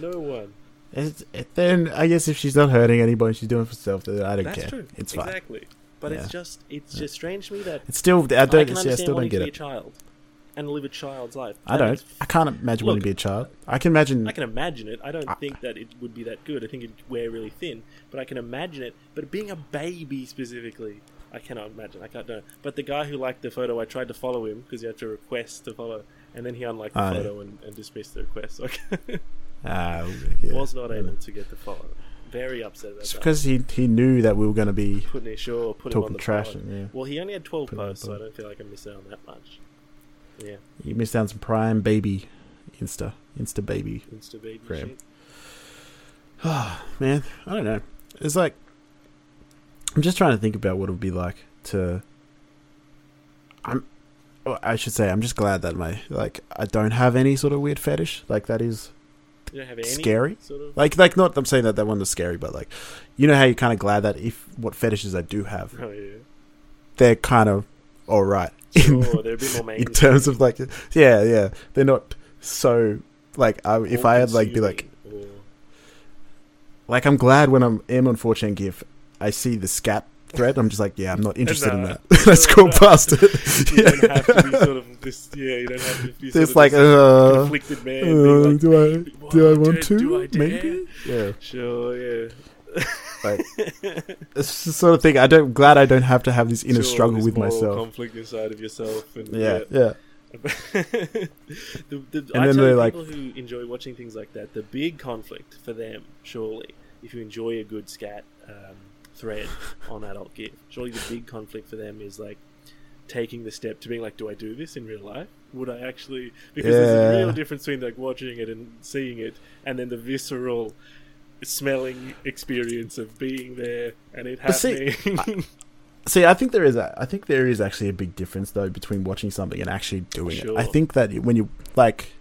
No one. It's, then I guess if she's not hurting anybody, she's doing it for herself. Then I don't That's care. true. It's fine. Exactly. But Yeah. it's just it's just strange to me that It's still I I, don't. see, I still don't get be a it. child and live a child's life. I don't. I can't imagine wanting Look, to be a child. I can imagine. I can imagine it. I don't I- think that it would be that good. I think it'd wear really thin, but I can imagine it. But being a baby specifically, I cannot imagine. I can't do it. But the guy who liked the photo, I tried to follow him because you have to request to follow, and then he unliked the Oh, yeah. photo and, and dismissed the request. So I Ah, yeah. was not able to get the follow. Very upset about It's that. because he he knew that we were going to be Putting it sure, put him on talking the trash. And, yeah, Well, he only had twelve Put him on the posts, so I don't feel like I missed out on that much. Yeah, you missed out on some prime baby, insta insta baby. Insta baby Graham. shit. Ah, man, I don't know. It's like I'm just trying to think about what it would be like to. I'm. I should say I'm just glad that my like I don't have any sort of weird fetish. Like that is You don't have any Scary? sort of. like like not I'm saying that that one was scary, but like you know how you're kind of glad that if what fetishes I do have, Oh yeah. they're kind of all right in, Sure, they're a bit more in terms of like yeah yeah they're not so like I, if I had like be like or- like I'm glad when I'm am on 4chan GIF I see the scat thread I'm just like yeah I'm not interested in that let's go past it you don't have to be sort of this. Yeah, you don't have to be. Sort it's of like this uh, conflicted man. uh, like, do I do I want do- to do I dare?" maybe yeah Sure, yeah. Like, it's the sort of thing I don't glad I don't have to have this inner Sure, struggle this with myself conflict inside of yourself, and yeah yeah the, the, And I then they're like- people who enjoy watching things like that, the big conflict for them, surely, if you enjoy a good scat um, thread on Adult GIF, surely the big conflict for them is like taking the step to being like, do I do this in real life? Would I actually? Because there's a real difference between like watching it and seeing it, and then the visceral smelling experience of being there and it But see, happening. See, I think there is a, I think there is actually a big difference though between watching something and actually doing it. I think that when you like,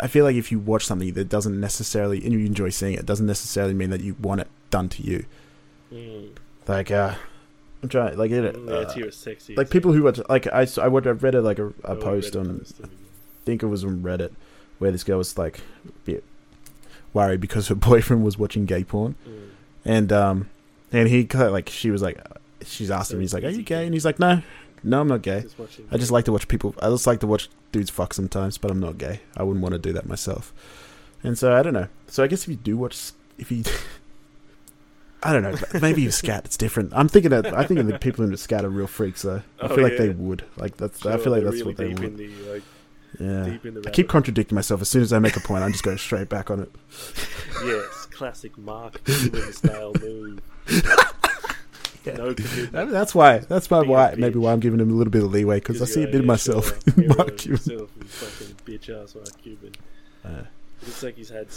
I feel like if you watch something that doesn't necessarily and you enjoy seeing it, doesn't necessarily mean that you want it done to you. Mm. Like, uh, I'm trying like it. Mm, yeah, Uh, it's here, it's sexy. like people who watch like I, I would have read it like a, a Oh, post on I think it was on Reddit where this girl was like worried because her boyfriend was watching gay porn. Mm. and um and he kind of like she was like she's asked him he's like are you gay? gay? and he's like no no I'm not gay. Just I just like to watch people I just like to watch dudes fuck sometimes but I'm not gay. I wouldn't want to do that myself. And so I don't know. So I guess if you do watch if you I don't know maybe you scat it's different. I'm thinking that I think the people who scat are real freaks though. I Oh, feel like they would. Like that's I feel like that's really what they in the, like, yeah deep in the I keep contradicting myself as soon as I make a point I'm just go straight back on it Yes, classic Mark style move. Yeah. No I mean, that's why. That's why. Being why maybe why I'm giving him a little bit of leeway because I see a bit of myself sure. Mark Cuban. yourself, fucking bitch ass Mark Cuban. Uh, Looks like he's had.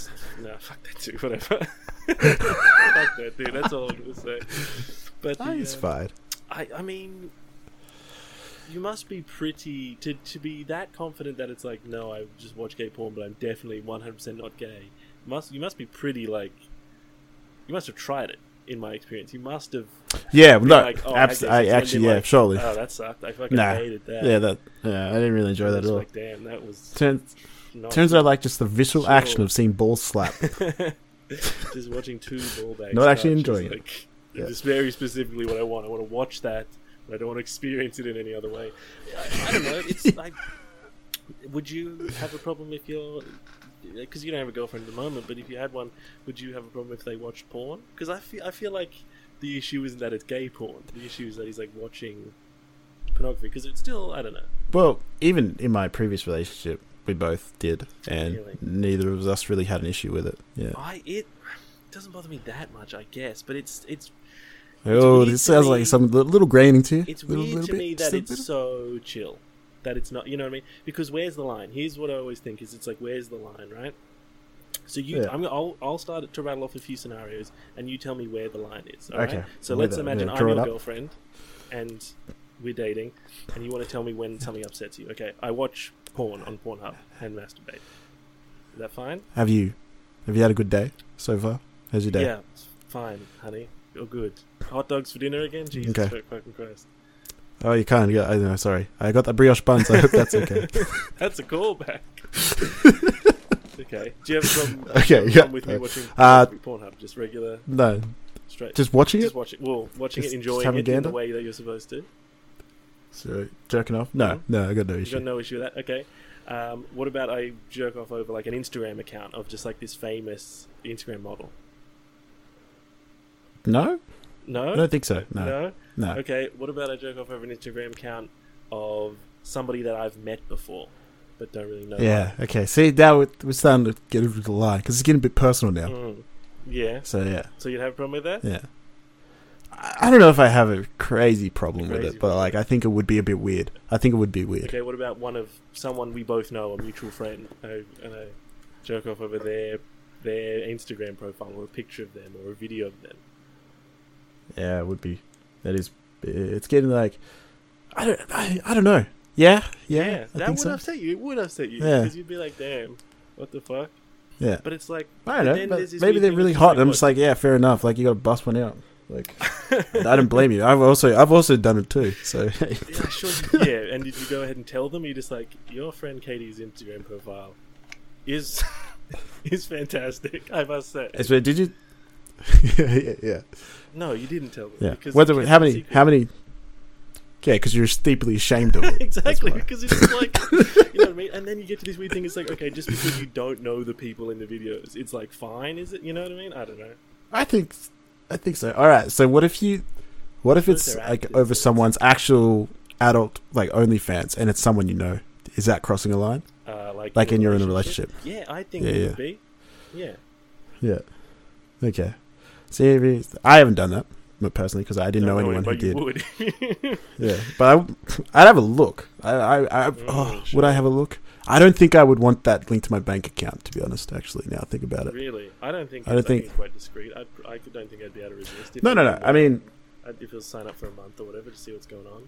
Nah, fuck that too. Whatever. fuck that dude. That's all I'm gonna say. But ah, he's uh, fine. I, I mean, you must be pretty to to be that confident that it's like, no, I just watch gay porn, but I'm definitely 100 percent not gay. Must you must be pretty like, you must have tried it. In my experience, you must have. Yeah, no, like, oh, I abs- had I, actually, yeah, like, surely. Oh, that sucked. I fucking Nah. hated that. yeah, that. Yeah, I didn't really enjoy that at all. Like, damn, that was. Turns turns out I like just the visual Sure. action of seeing balls slap. just watching two ball bags. Not actually enjoying it. like, Yeah. Just very specifically what I want. I want to watch that, but I don't want to experience it in any other way. I, I don't know. It's like, would you have a problem if you're? Because you don't have a girlfriend at the moment, but if you had one, would you have a problem if they watched porn? Because I feel I feel like the issue isn't that it's gay porn. The issue is that he's like watching pornography. Because it's still I don't know. well, even in my previous relationship, we both did, and Really? neither of us really had an issue with it. Yeah. I it doesn't bother me that much, I guess. But it's it's Oh, this sounds me- like some little graining to you. It's Little- weird little to bit, me that it's so chill. That it's not, you know what I mean? Because where's the line? Here's what I always think: is it's like, where's the line, right? So you, Yeah. I'm, I'll, I'll start to rattle off a few scenarios, and you tell me where the line is. all right? Okay. So Lay let's imagine yeah, I'm your girlfriend, and we're dating, and you want to tell me when something upsets you. Okay, I watch porn on Pornhub and masturbate. Is that fine? Have you have you had a good day so far? How's your day? Yeah, it's fine, honey. You're good. Hot dogs for dinner again? Jesus Okay. fucking Christ. Oh, you can't. Yeah, I know. Sorry, I got the brioche buns. I hope that's okay. That's a callback. okay. Do you have a problem, Okay, yeah. with me watching Uh, Pornhub? Just regular, no, straight. just watching it? just it. watching. Well, watching Just- it, just enjoying it in the way that you're supposed to. So jerking off? No, Mhm. no, I got no You issue. got no issue with that. Okay. Um, what about I jerk off over like an Instagram account of just like this famous Instagram model? No, No. I don't think so. No, No. no. Okay. What about I jerk off over an Instagram account of somebody that I've met before, but don't really know? Yeah. Okay. See, now we're, we're starting to get over the line because it's getting a bit personal now. Mm. Yeah. So yeah, So you'd have a problem with that? yeah. I, don't know if I have a crazy problem with it, but like I think it would be a bit weird. I think it would be weird. Okay, what about one of someone we both know, a mutual friend, and I jerk off over their their Instagram profile or a picture of them or a video of them? Yeah, it would be. That is. It's getting like. I don't. I, I don't know. Yeah. Yeah. I that would so. upset you. It would upset you Yeah. because you'd be like, "Damn, what the fuck?" Yeah. But it's like I don't know. maybe they're really hot. I'm just like, yeah, fair enough. Like you got to bust one out. Like I don't blame you. I've also I've also done it too. So yeah, sure, yeah. And did you go ahead and tell them? You just like your friend Katie's Instagram profile is is fantastic. I must say. so did you? yeah, yeah, No, you didn't tell them. yeah. Because Whether, how many? secret. How many? Yeah, because you're deeply ashamed of it. exactly because it's just like you know what I mean. And then you get to this weird thing. It's like okay, just because you don't know the people in the videos, it's like fine, is it? You know what I mean? I don't know. I think, I think so. All right. So what if you, what if it's like over someone's actual adult like OnlyFans and it's someone you know? Is that crossing a line? Uh, like Like in your you're in a relationship? Yeah, I think Yeah, it yeah. would be. Yeah. Yeah. Okay. See, if- I haven't done that personally because I didn't know Don't anyone who did. would. Yeah, but I, I'd have a look. I, I, I oh, Mm, would I have a look? I don't think I would want that linked to my bank account. To be honest, actually, now I think about it. really, I don't think. I don't think quite discreet. I, I don't think I'd be able to resist. If No, no, no. I mean, I'd, if you'll sign up for a month or whatever to see what's going on,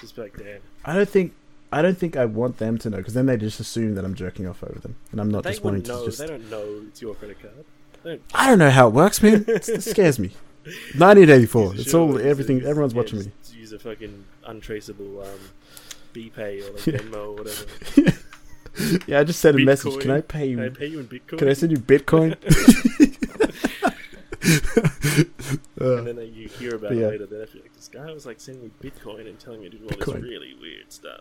just be like, damn. I don't think. I don't think I want them to know because then they just assume that I'm jerking off over them, and I'm not they just wanting to know. just. They don't know it's your credit card. I don't know how it works, man. It scares me. 1984. It's shoe, all everything. use- Everyone's yeah, watching me. Use a fucking untraceable um, BPay or like Yeah. Venmo or whatever. Yeah, I just sent a message. Can I pay Can I you? pay you in Bitcoin? Can I send you Bitcoin? Uh, and then uh, you hear about yeah. it later. Then you're like, this guy was like sending me Bitcoin and telling me to do all Bitcoin. this really weird stuff.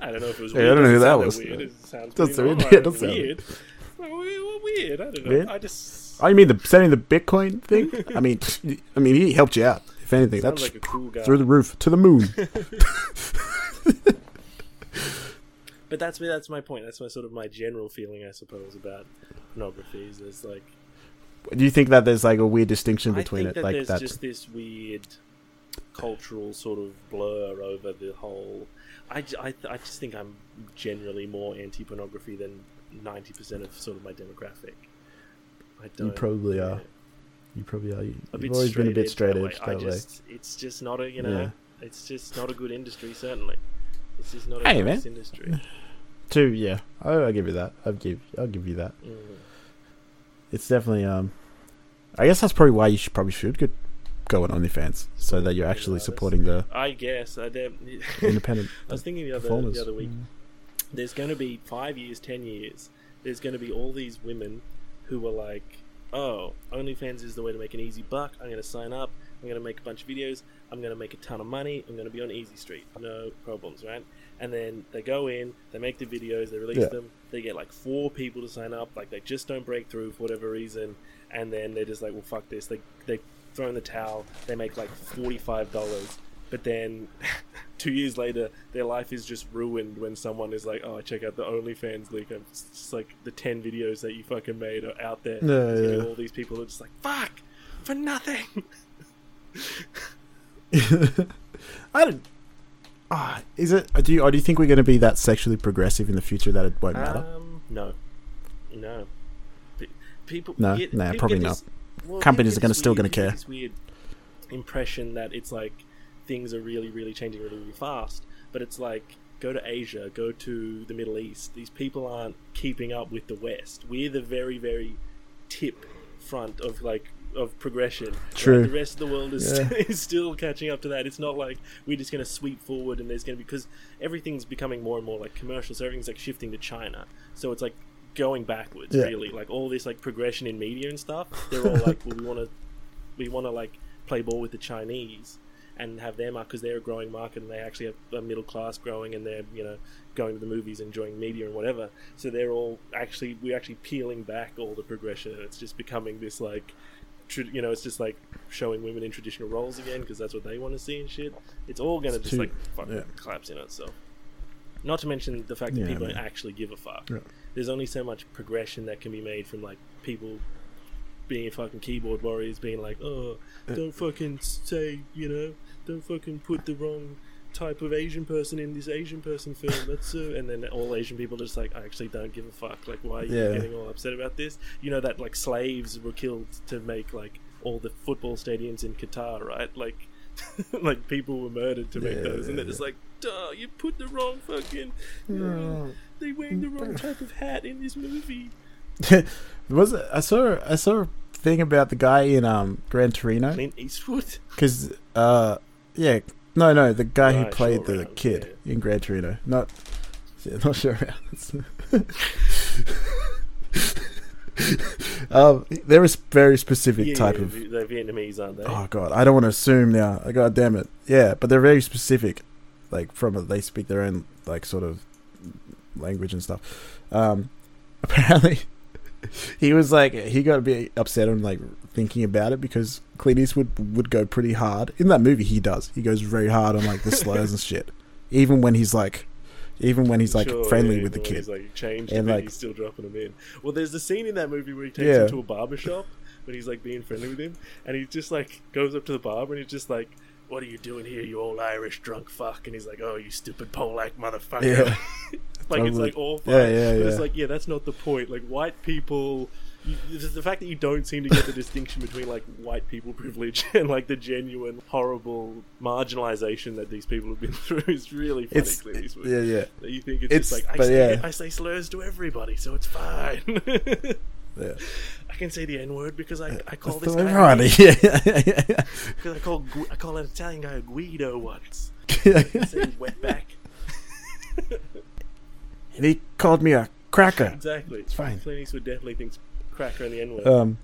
I don't know if it was Yeah, I don't know who that was. Weird. It sounds sound- normal. yeah, sound- weird. Well, we- well, weird. I don't know. Weird? I just oh, you mean the sending the Bitcoin thing? I mean, I mean, he helped you out. If anything, sounds that's like a cool guy. through the roof to the moon. But that's that's my point. That's my sort of my general feeling, I suppose, about pornography. Is there's like Do you think that there's like a weird distinction between it, that like there's that? just this weird cultural sort of blur over the whole. I, I, I just think I'm generally more anti pornography than ninety percent of sort of my demographic. I don't. probably yeah. are. You probably are. You, bit always been a bit straight that way. edge I that way. just, it's just not a you know, Yeah. it's just not a good industry. Certainly, it's just not a Hey, nice man. industry. Too, yeah. I'll, I'll give you that. I'll give. I'll give you that. Mm. It's definitely. Um, I guess that's probably why you should probably should go, go on OnlyFans so that you're actually supporting the I guess. I, independent I was thinking the other the other week. Mm. There's going to be five years, ten years. There's going to be all these women who were like, "Oh, OnlyFans is the way to make an easy buck. I'm going to sign up. I'm going to make a bunch of videos. I'm going to make a ton of money. I'm going to be on Easy Street. No problems, right?" And then they go in, they make the videos, they release Yeah. them. They get like four people to sign up. Like they just don't break through for whatever reason, and then they're just like, "Well, fuck this." They they throw in the towel. They make like forty five dollars. But then, two years later, their life is just ruined when someone is like, "Oh, check out the OnlyFans link." And It's just like the ten videos that you fucking made are out there. Yeah, gonna yeah. All these people are just like, "Fuck for nothing." I don't. Ah, is it? Do you? Or do you think we're going to be that sexually progressive in the future that it won't matter? Um, no, no. People, No? get, Nah, people probably get not. this- well, Companies are gonna- still gonna care. This weird impression that it's like things are really, really changing really, really fast. But it's like go to Asia, go to the Middle East. These people aren't keeping up with the West. We're the very, very tip front of like of progression. True. The rest of the world is, Yeah. is still catching up to that. It's not like we're just going to sweep forward and there's going to be because everything's becoming more and more like commercial. So everything's like shifting to China. So it's like going backwards Yeah. really. Like all this like progression in media and stuff. They're all like, well, we want to we want to like play ball with the Chinese and have them because they're a growing market and they actually have a middle class growing and they're you know going to the movies enjoying media and whatever so they're all actually we're actually peeling back all the progression and it's just becoming this like you know it's just like showing women in traditional roles again because that's what they want to see and shit it's all gonna just too- like fucking yeah. collapse in itself not to mention the fact that Yeah, people man. don't actually give a fuck Yeah. there's only so much progression that can be made from like people being fucking keyboard warriors, being like, oh, don't fucking say, you know, don't fucking put the wrong type of Asian person in this Asian person film. That's uh, and then all Asian people are just like, I actually don't give a fuck. Like, why are you Yeah. getting all upset about this? You know that like slaves were killed to make like all the football stadiums in Qatar, right? Like. like people were murdered to make Yeah, those, and they're just like, duh, you put the wrong fucking. Uh, they wearing the wrong type of hat in this movie. was it, I saw I saw a thing about the guy in um Gran Torino Clint Eastwood. because uh yeah no no the guy who Right, played Short the Round, kid in Gran Torino. Not yeah, not sure um they're a s- very specific Yeah, type of the- They're Vietnamese, aren't they? oh god I don't want to assume now. God damn it. Yeah but they're very specific like from a, they speak their own like sort of language and stuff. Um apparently he was like he got a bit upset on like thinking about it because Clint Eastwood would go pretty hard in that movie. He does. He goes very hard on like the slurs and shit, even when he's like, even when he's like Sure, friendly yeah, with the kid. He's like changed, And, like- he's still dropping him in. Well, there's the scene in that movie where he takes Yeah. him to a barber shop when he's like being friendly with him, and he just like goes up to the barber and he's just like, "What are you doing here, you old Irish drunk fuck?" And he's like, "Oh, you stupid Polak motherfucker." Yeah. like it's like all fine. Yeah, yeah, But it's like, yeah, that's not the point. Like white people. You, the fact that you don't seem to get the distinction between like white people privilege and like the genuine horrible marginalization that these people have been through is really funny. It's Eastwood. yeah, yeah, That you think it's, It's- just like I say, yeah. I say slurs to everybody, so it's fine. yeah. I can say the N word because I, I call That's this guy irony. Yeah, yeah, yeah, yeah. because I call I call an Italian guy a Guido once. I say wetback. and he called me a cracker. exactly. It's fine. Clint Eastwood definitely thinks cracker and the N word. Um,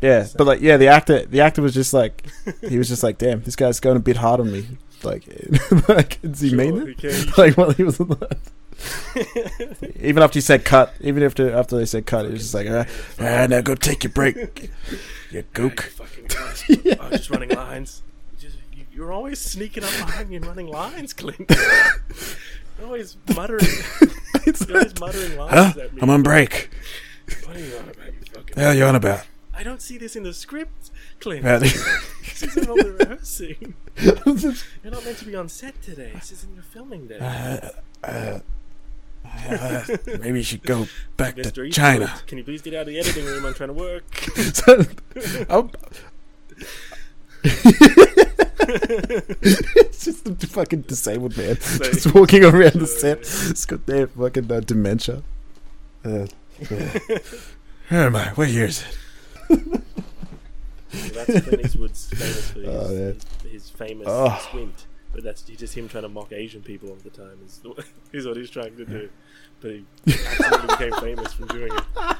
yeah, but like, yeah, the actor, the actor was just like, he was just like, damn, this guy's going a bit hard on me. Like, like does he mean it? Like while he was on the even after he said cut, even after after they said cut, it was just like, ah, ah now go take your break, you Ah, you gook. fucking. I was just running lines. You just, you, you're always sneaking up behind me and running lines, Clint. You're always muttering. You're always muttering lines Huh? at me. I'm on break. What are you on about, you fucking? The hell you on about? I don't see this in the script, Clint. Uh, this isn't all the rehearsing. You're not meant to be on set today. This isn't your filming day. uh, uh, uh, maybe you should go back Mr. to Eastwood, China. Can you please get out of the editing room? I'm trying to work. So, it's just a fucking disabled man just walking around the set. It's got their fucking uh, dementia. Uh, uh, where am I? What year is it? Well, that's Clint Eastwood's famous for his, Oh, yeah. his, his famous Oh. squint. But that's just him trying to mock Asian people all the time. Is, is what he's trying to do. But he absolutely became famous from doing it.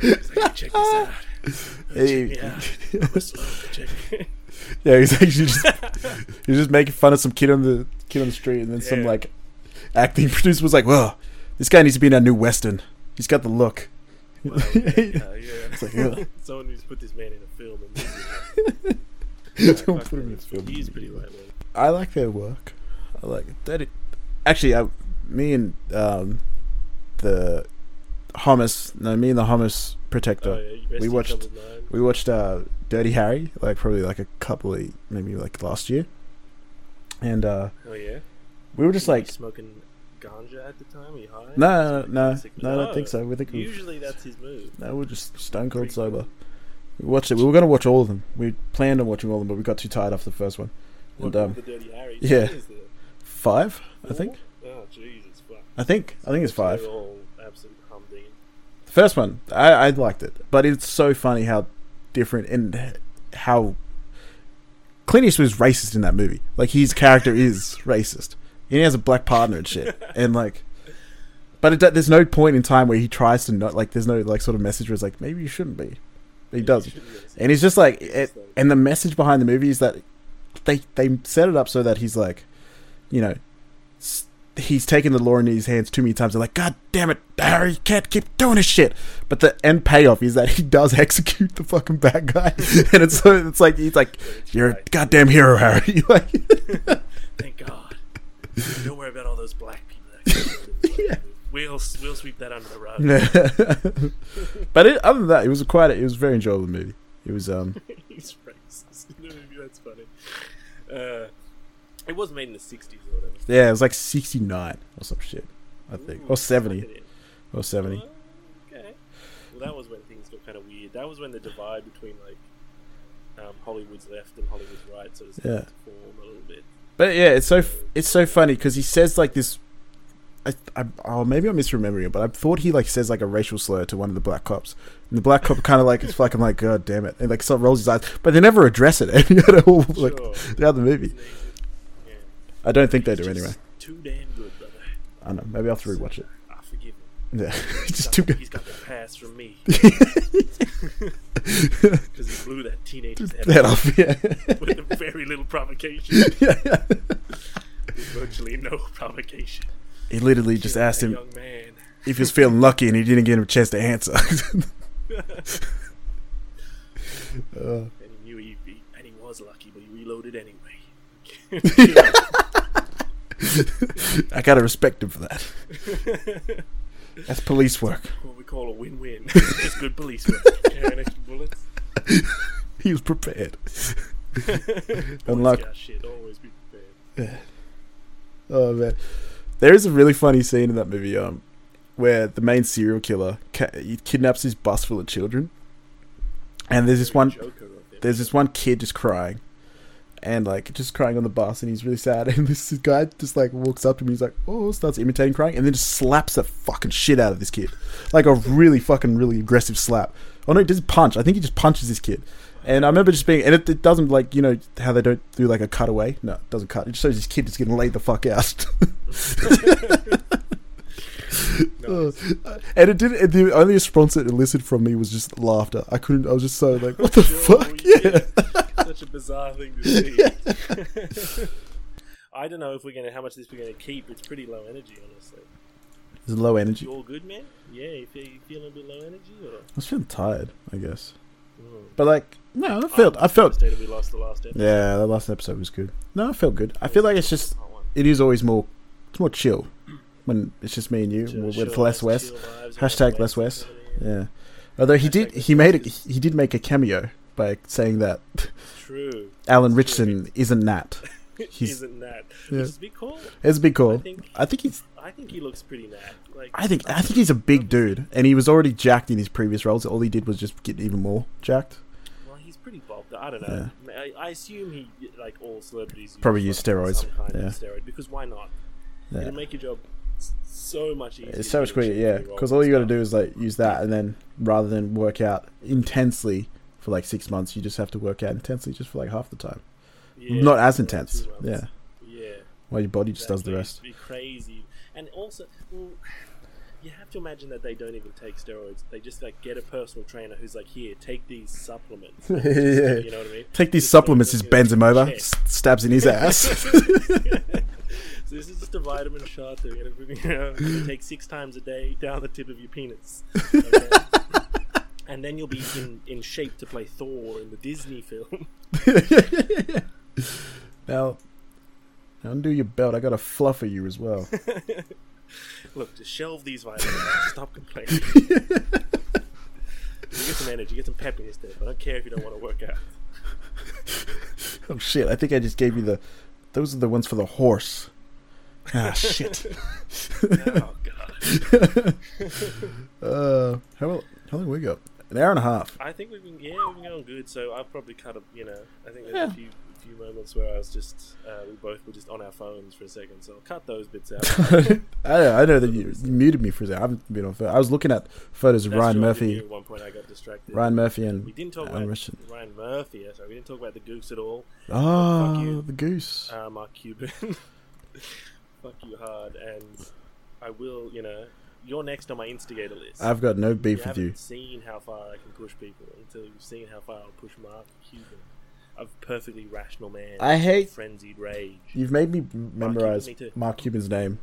He's like, check this out. Hey. Check me out. Slow. Yeah, he's actually just he's just making fun of some kid on the kid on the street, and then some like acting producer was like, "Well, this guy needs to be in our new western. He's got the look." Well, yeah, yeah. It's like, ugh. Someone needs to put this man in a film. And movie. Don't put him him. in a film. He's pretty right wing. I like their work. I like it. That it actually, I, me and um, the hummus. No, me and the hummus protector. Oh, yeah, we watched- We watched uh, Dirty Harry, like probably like a couple of maybe like last year, and uh, Oh yeah. we were just Were like, smoking ganja at the time? Are you high? no, no, no, no, I don't think so. We think we Usually that's his move. no, we're just stone cold sober. We watched it. We were gonna watch all of them. We planned on watching all of them, but we got too tired after the first one. And, um, the Dirty Harry? yeah. What is there? Five, I Four? think. Oh Jesus, fuck. I think. I think it's five. They're all absolute humdinger. The first one, I, I liked it, but it's so funny how different and how Clint Eastwood is racist in that movie. Like his character is racist. He has a black partner and shit, and like, but it, there's no point in time where he tries to not like. There's no like sort of message where it's like maybe you shouldn't be. He doesn't, and he's just like, it, and the message behind the movie is that they they set it up so that he's like, you know, he's taken the law into his hands too many times. They're like, God damn it, Harry, you can't keep doing this shit. But the end payoff is that he does execute the fucking bad guy, and it's it's like he's like, you're a goddamn hero, Harry. like. Don't worry about all those black people. That killed. We'll we'll sweep that under the rug. but it, other than that, it was a quite. It was a very enjoyable movie. It was um He's racist. in the movie, That's funny. Uh, it was made in the '60s or whatever. yeah, it was like sixty nine or some shit, I think, Ooh, or seventy, suck it in. or seventy. Okay. Well, that was when things got kind of weird. That was when the divide between like um, Hollywood's left and Hollywood's right sort of Yeah. starting to form a little bit. But yeah, it's so it's so funny because he says like this. I, I, oh, maybe I'm misremembering it, but I thought he like says like a racial slur to one of the black cops, and the black cop kind of like it's like I'm like God damn it, and like sort of rolls his eyes, but they never address it at all like sure. throughout the movie. Yeah. I don't think they do anyway. Too damn good, brother. I don't know. Maybe I'll have to rewatch it. Yeah, He's just got, too the- good. he's got the pass from me because he blew that teenager's head Head off off, yeah. with very little provocation, yeah, yeah. virtually no provocation. He literally just asked him young man. if he was feeling lucky, and he didn't give him a chance to answer. uh, And he knew he, he and he was lucky, but he reloaded anyway. I gotta respect him for that. That's police work. what we call a win-win. Just good police work. Carrying extra bullets. He was prepared. Unluck- shit. Always be prepared. Oh man, there is a really funny scene in that movie, um, where the main serial killer ca- he kidnaps his bus full of children, and there's this one, Joker of them. there's this one kid just crying, and like just crying on the bus, and he's really sad, and this guy just like walks up to him, he's like, oh, starts imitating crying, and then just slaps the fucking shit out of this kid, like a really fucking really aggressive slap. Oh no, he doesn't punch. I think he just punches this kid. And I remember just being, and it, it doesn't like you know how they don't do like a cutaway. No, it doesn't cut. It just shows this kid just getting laid the fuck out. Nice. And it did. And the only response it elicited from me was just laughter. I couldn't. I was just so like, what the fuck? Yeah. Such a bizarre thing to see. I don't know if we're gonna how much of this we're gonna keep. It's pretty low energy, honestly. It's low energy. You all good, man? Yeah, you, feel, you feeling a bit low energy, or? I was feeling tired. I guess. Mm. But like, no, I felt. I felt. We lost the last episode. Yeah, the last episode was good. No, I felt good. I feel like it's just. It is always more. It's more chill when it's just me and you with, less West. Hashtag yeah, less West. Yeah. Although he did, he made a, he did make a cameo by saying that True. Alan True. Ritchson isn't Nat. He's- Isn't that? Yeah. Which is a big call. It's a big I think I think he's I think he looks pretty nat. Like I think I think he's a big dude, and he was already jacked in his previous roles. All he did was just get even more jacked. Well, he's pretty bulked. I don't know. I, I assume he like all celebrities Probably use steroids, Some kind yeah. of steroid because why not? Yeah. It'll make your job so much easier. It's so much to get in quicker, yeah. Because all you got to do is like use that, and then rather than work out intensely for like six months, you just have to work out intensely just for like half the time. Yeah, Not as intense, yeah. Yeah. While your body just does the rest. It'd be crazy, and also, well, you have to imagine that they don't even take steroids. They just like get a personal trainer who's like, "Here, take these supplements." Yeah. You know what I mean? Take these Just supplements, just bends him over, s- stabs in his ass. so this is just a vitamin shot that you're gonna, you know, take six times a day down the tip of your penis, okay? and then you'll be in, in shape to play Thor in the Disney film. now, undo your belt. I got a fluff for you as well. Look, just shelve these vitamins. Stop complaining. you get some energy, get some pep in your step. I don't care if you don't want to work out. Oh shit! I think I just gave you the. Those are the ones for the horse. Ah shit. Oh god. Uh, how how long we got? An hour and a half. I think we've been yeah we've been going good. So I've probably cut a you know I think there's Yeah. a few few moments where I was just uh, we both were just on our phones for a second. So I'll cut those bits out. I, I know that you, you muted me for a second. I haven't been on. pho- I was looking at photos of That's Ryan true, Murphy, At one point, I got distracted. Ryan Murphy, we and didn't talk Alan about Ritchson. Ryan Murphy. Sorry, we didn't talk about the Goose at all. oh, the goose. Uh, Mark Cuban. Fuck you hard, and I will. You know, you're next on my instigator list. I've got no you beef with haven't you. seen how far I can push people until you've seen how far I'll push Mark Cuban. A perfectly rational man. I hate- frenzied rage. You've made me memorize me. Mark Cuban's name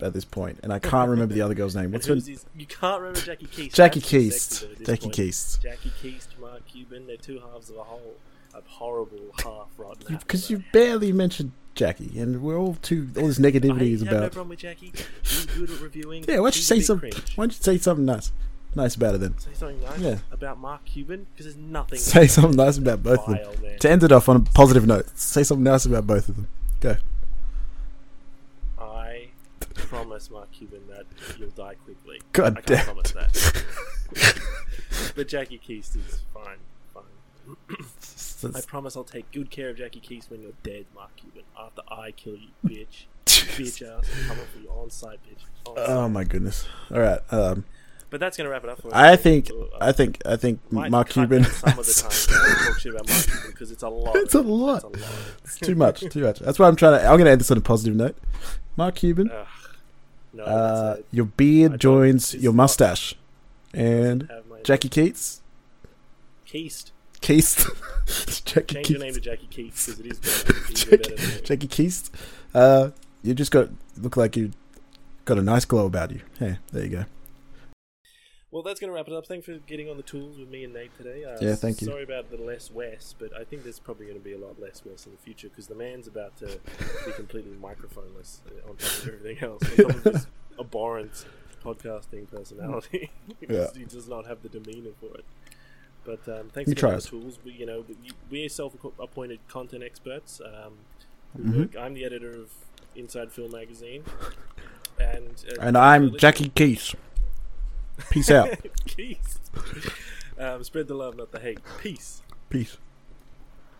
at this point, and I can't remember the other girl's name. What's her? his- you can't remember Jackie Keast. Jackie Keast. sexy, though, at this Jackie point. Keast. Jackie Keast, Mark Cuban. They're two halves of a whole, a horrible half rotten. Because though. you barely mentioned Jackie, and we're all too. All this negativity is have no about. problem with Jackie. Good at reviewing. Yeah, why don't you say bit something? cringe. Why don't you say something nice, nice about it then? Say something nice Yeah. about Mark Cuban because there's nothing. Say something nice about both of them. man. To end it off on a positive note, say something nice about both of them. Go. I promise Mark Cuban that you'll die quickly. God I can't damn promise that. but Jackie Keast is fine. Fine. I promise I'll take good care of Jackie Keys when you're dead, Mark Cuban. After I kill you, bitch. bitch ass. I'm for you on site, bitch. On oh my goodness! All right, um, But that's gonna wrap it up for us. I think Uh, I think I think Mark Cuban. Some of the time talk shit about Mark Cuban because it's a lot. It's a lot. It's a lot. It's too much, too much. That's why I'm trying to. I'm going to end this on a positive note. Mark Cuban, Ugh. no, uh, your beard joins your mustache, and Jackie Keats, Keast. Keast, Jackie Change your name to Jackie Keats because it is better. Better Jackie Keast. Uh, you just got look like you got a nice glow about you. Hey, there you go. Well, that's going to wrap it up. Thanks for getting on the tools with me and Nate today. Uh, Yeah, thank you. Sorry about the less Wes, but I think there's probably going to be a lot less Wes in the future because the man's about to be completely microphoneless on top of everything else. On top of his abhorrent podcasting personality, he, Yeah. just, he does not have the demeanor for it. But um, thanks for getting on tries. the tools. We, you know, we, we're self-appointed content experts. Um, Mhm. work, I'm the editor of Inside Film Magazine, and uh, And I'm Jackie Keats. Peace out. Peace. Um, spread the love, not the hate. Peace. Peace.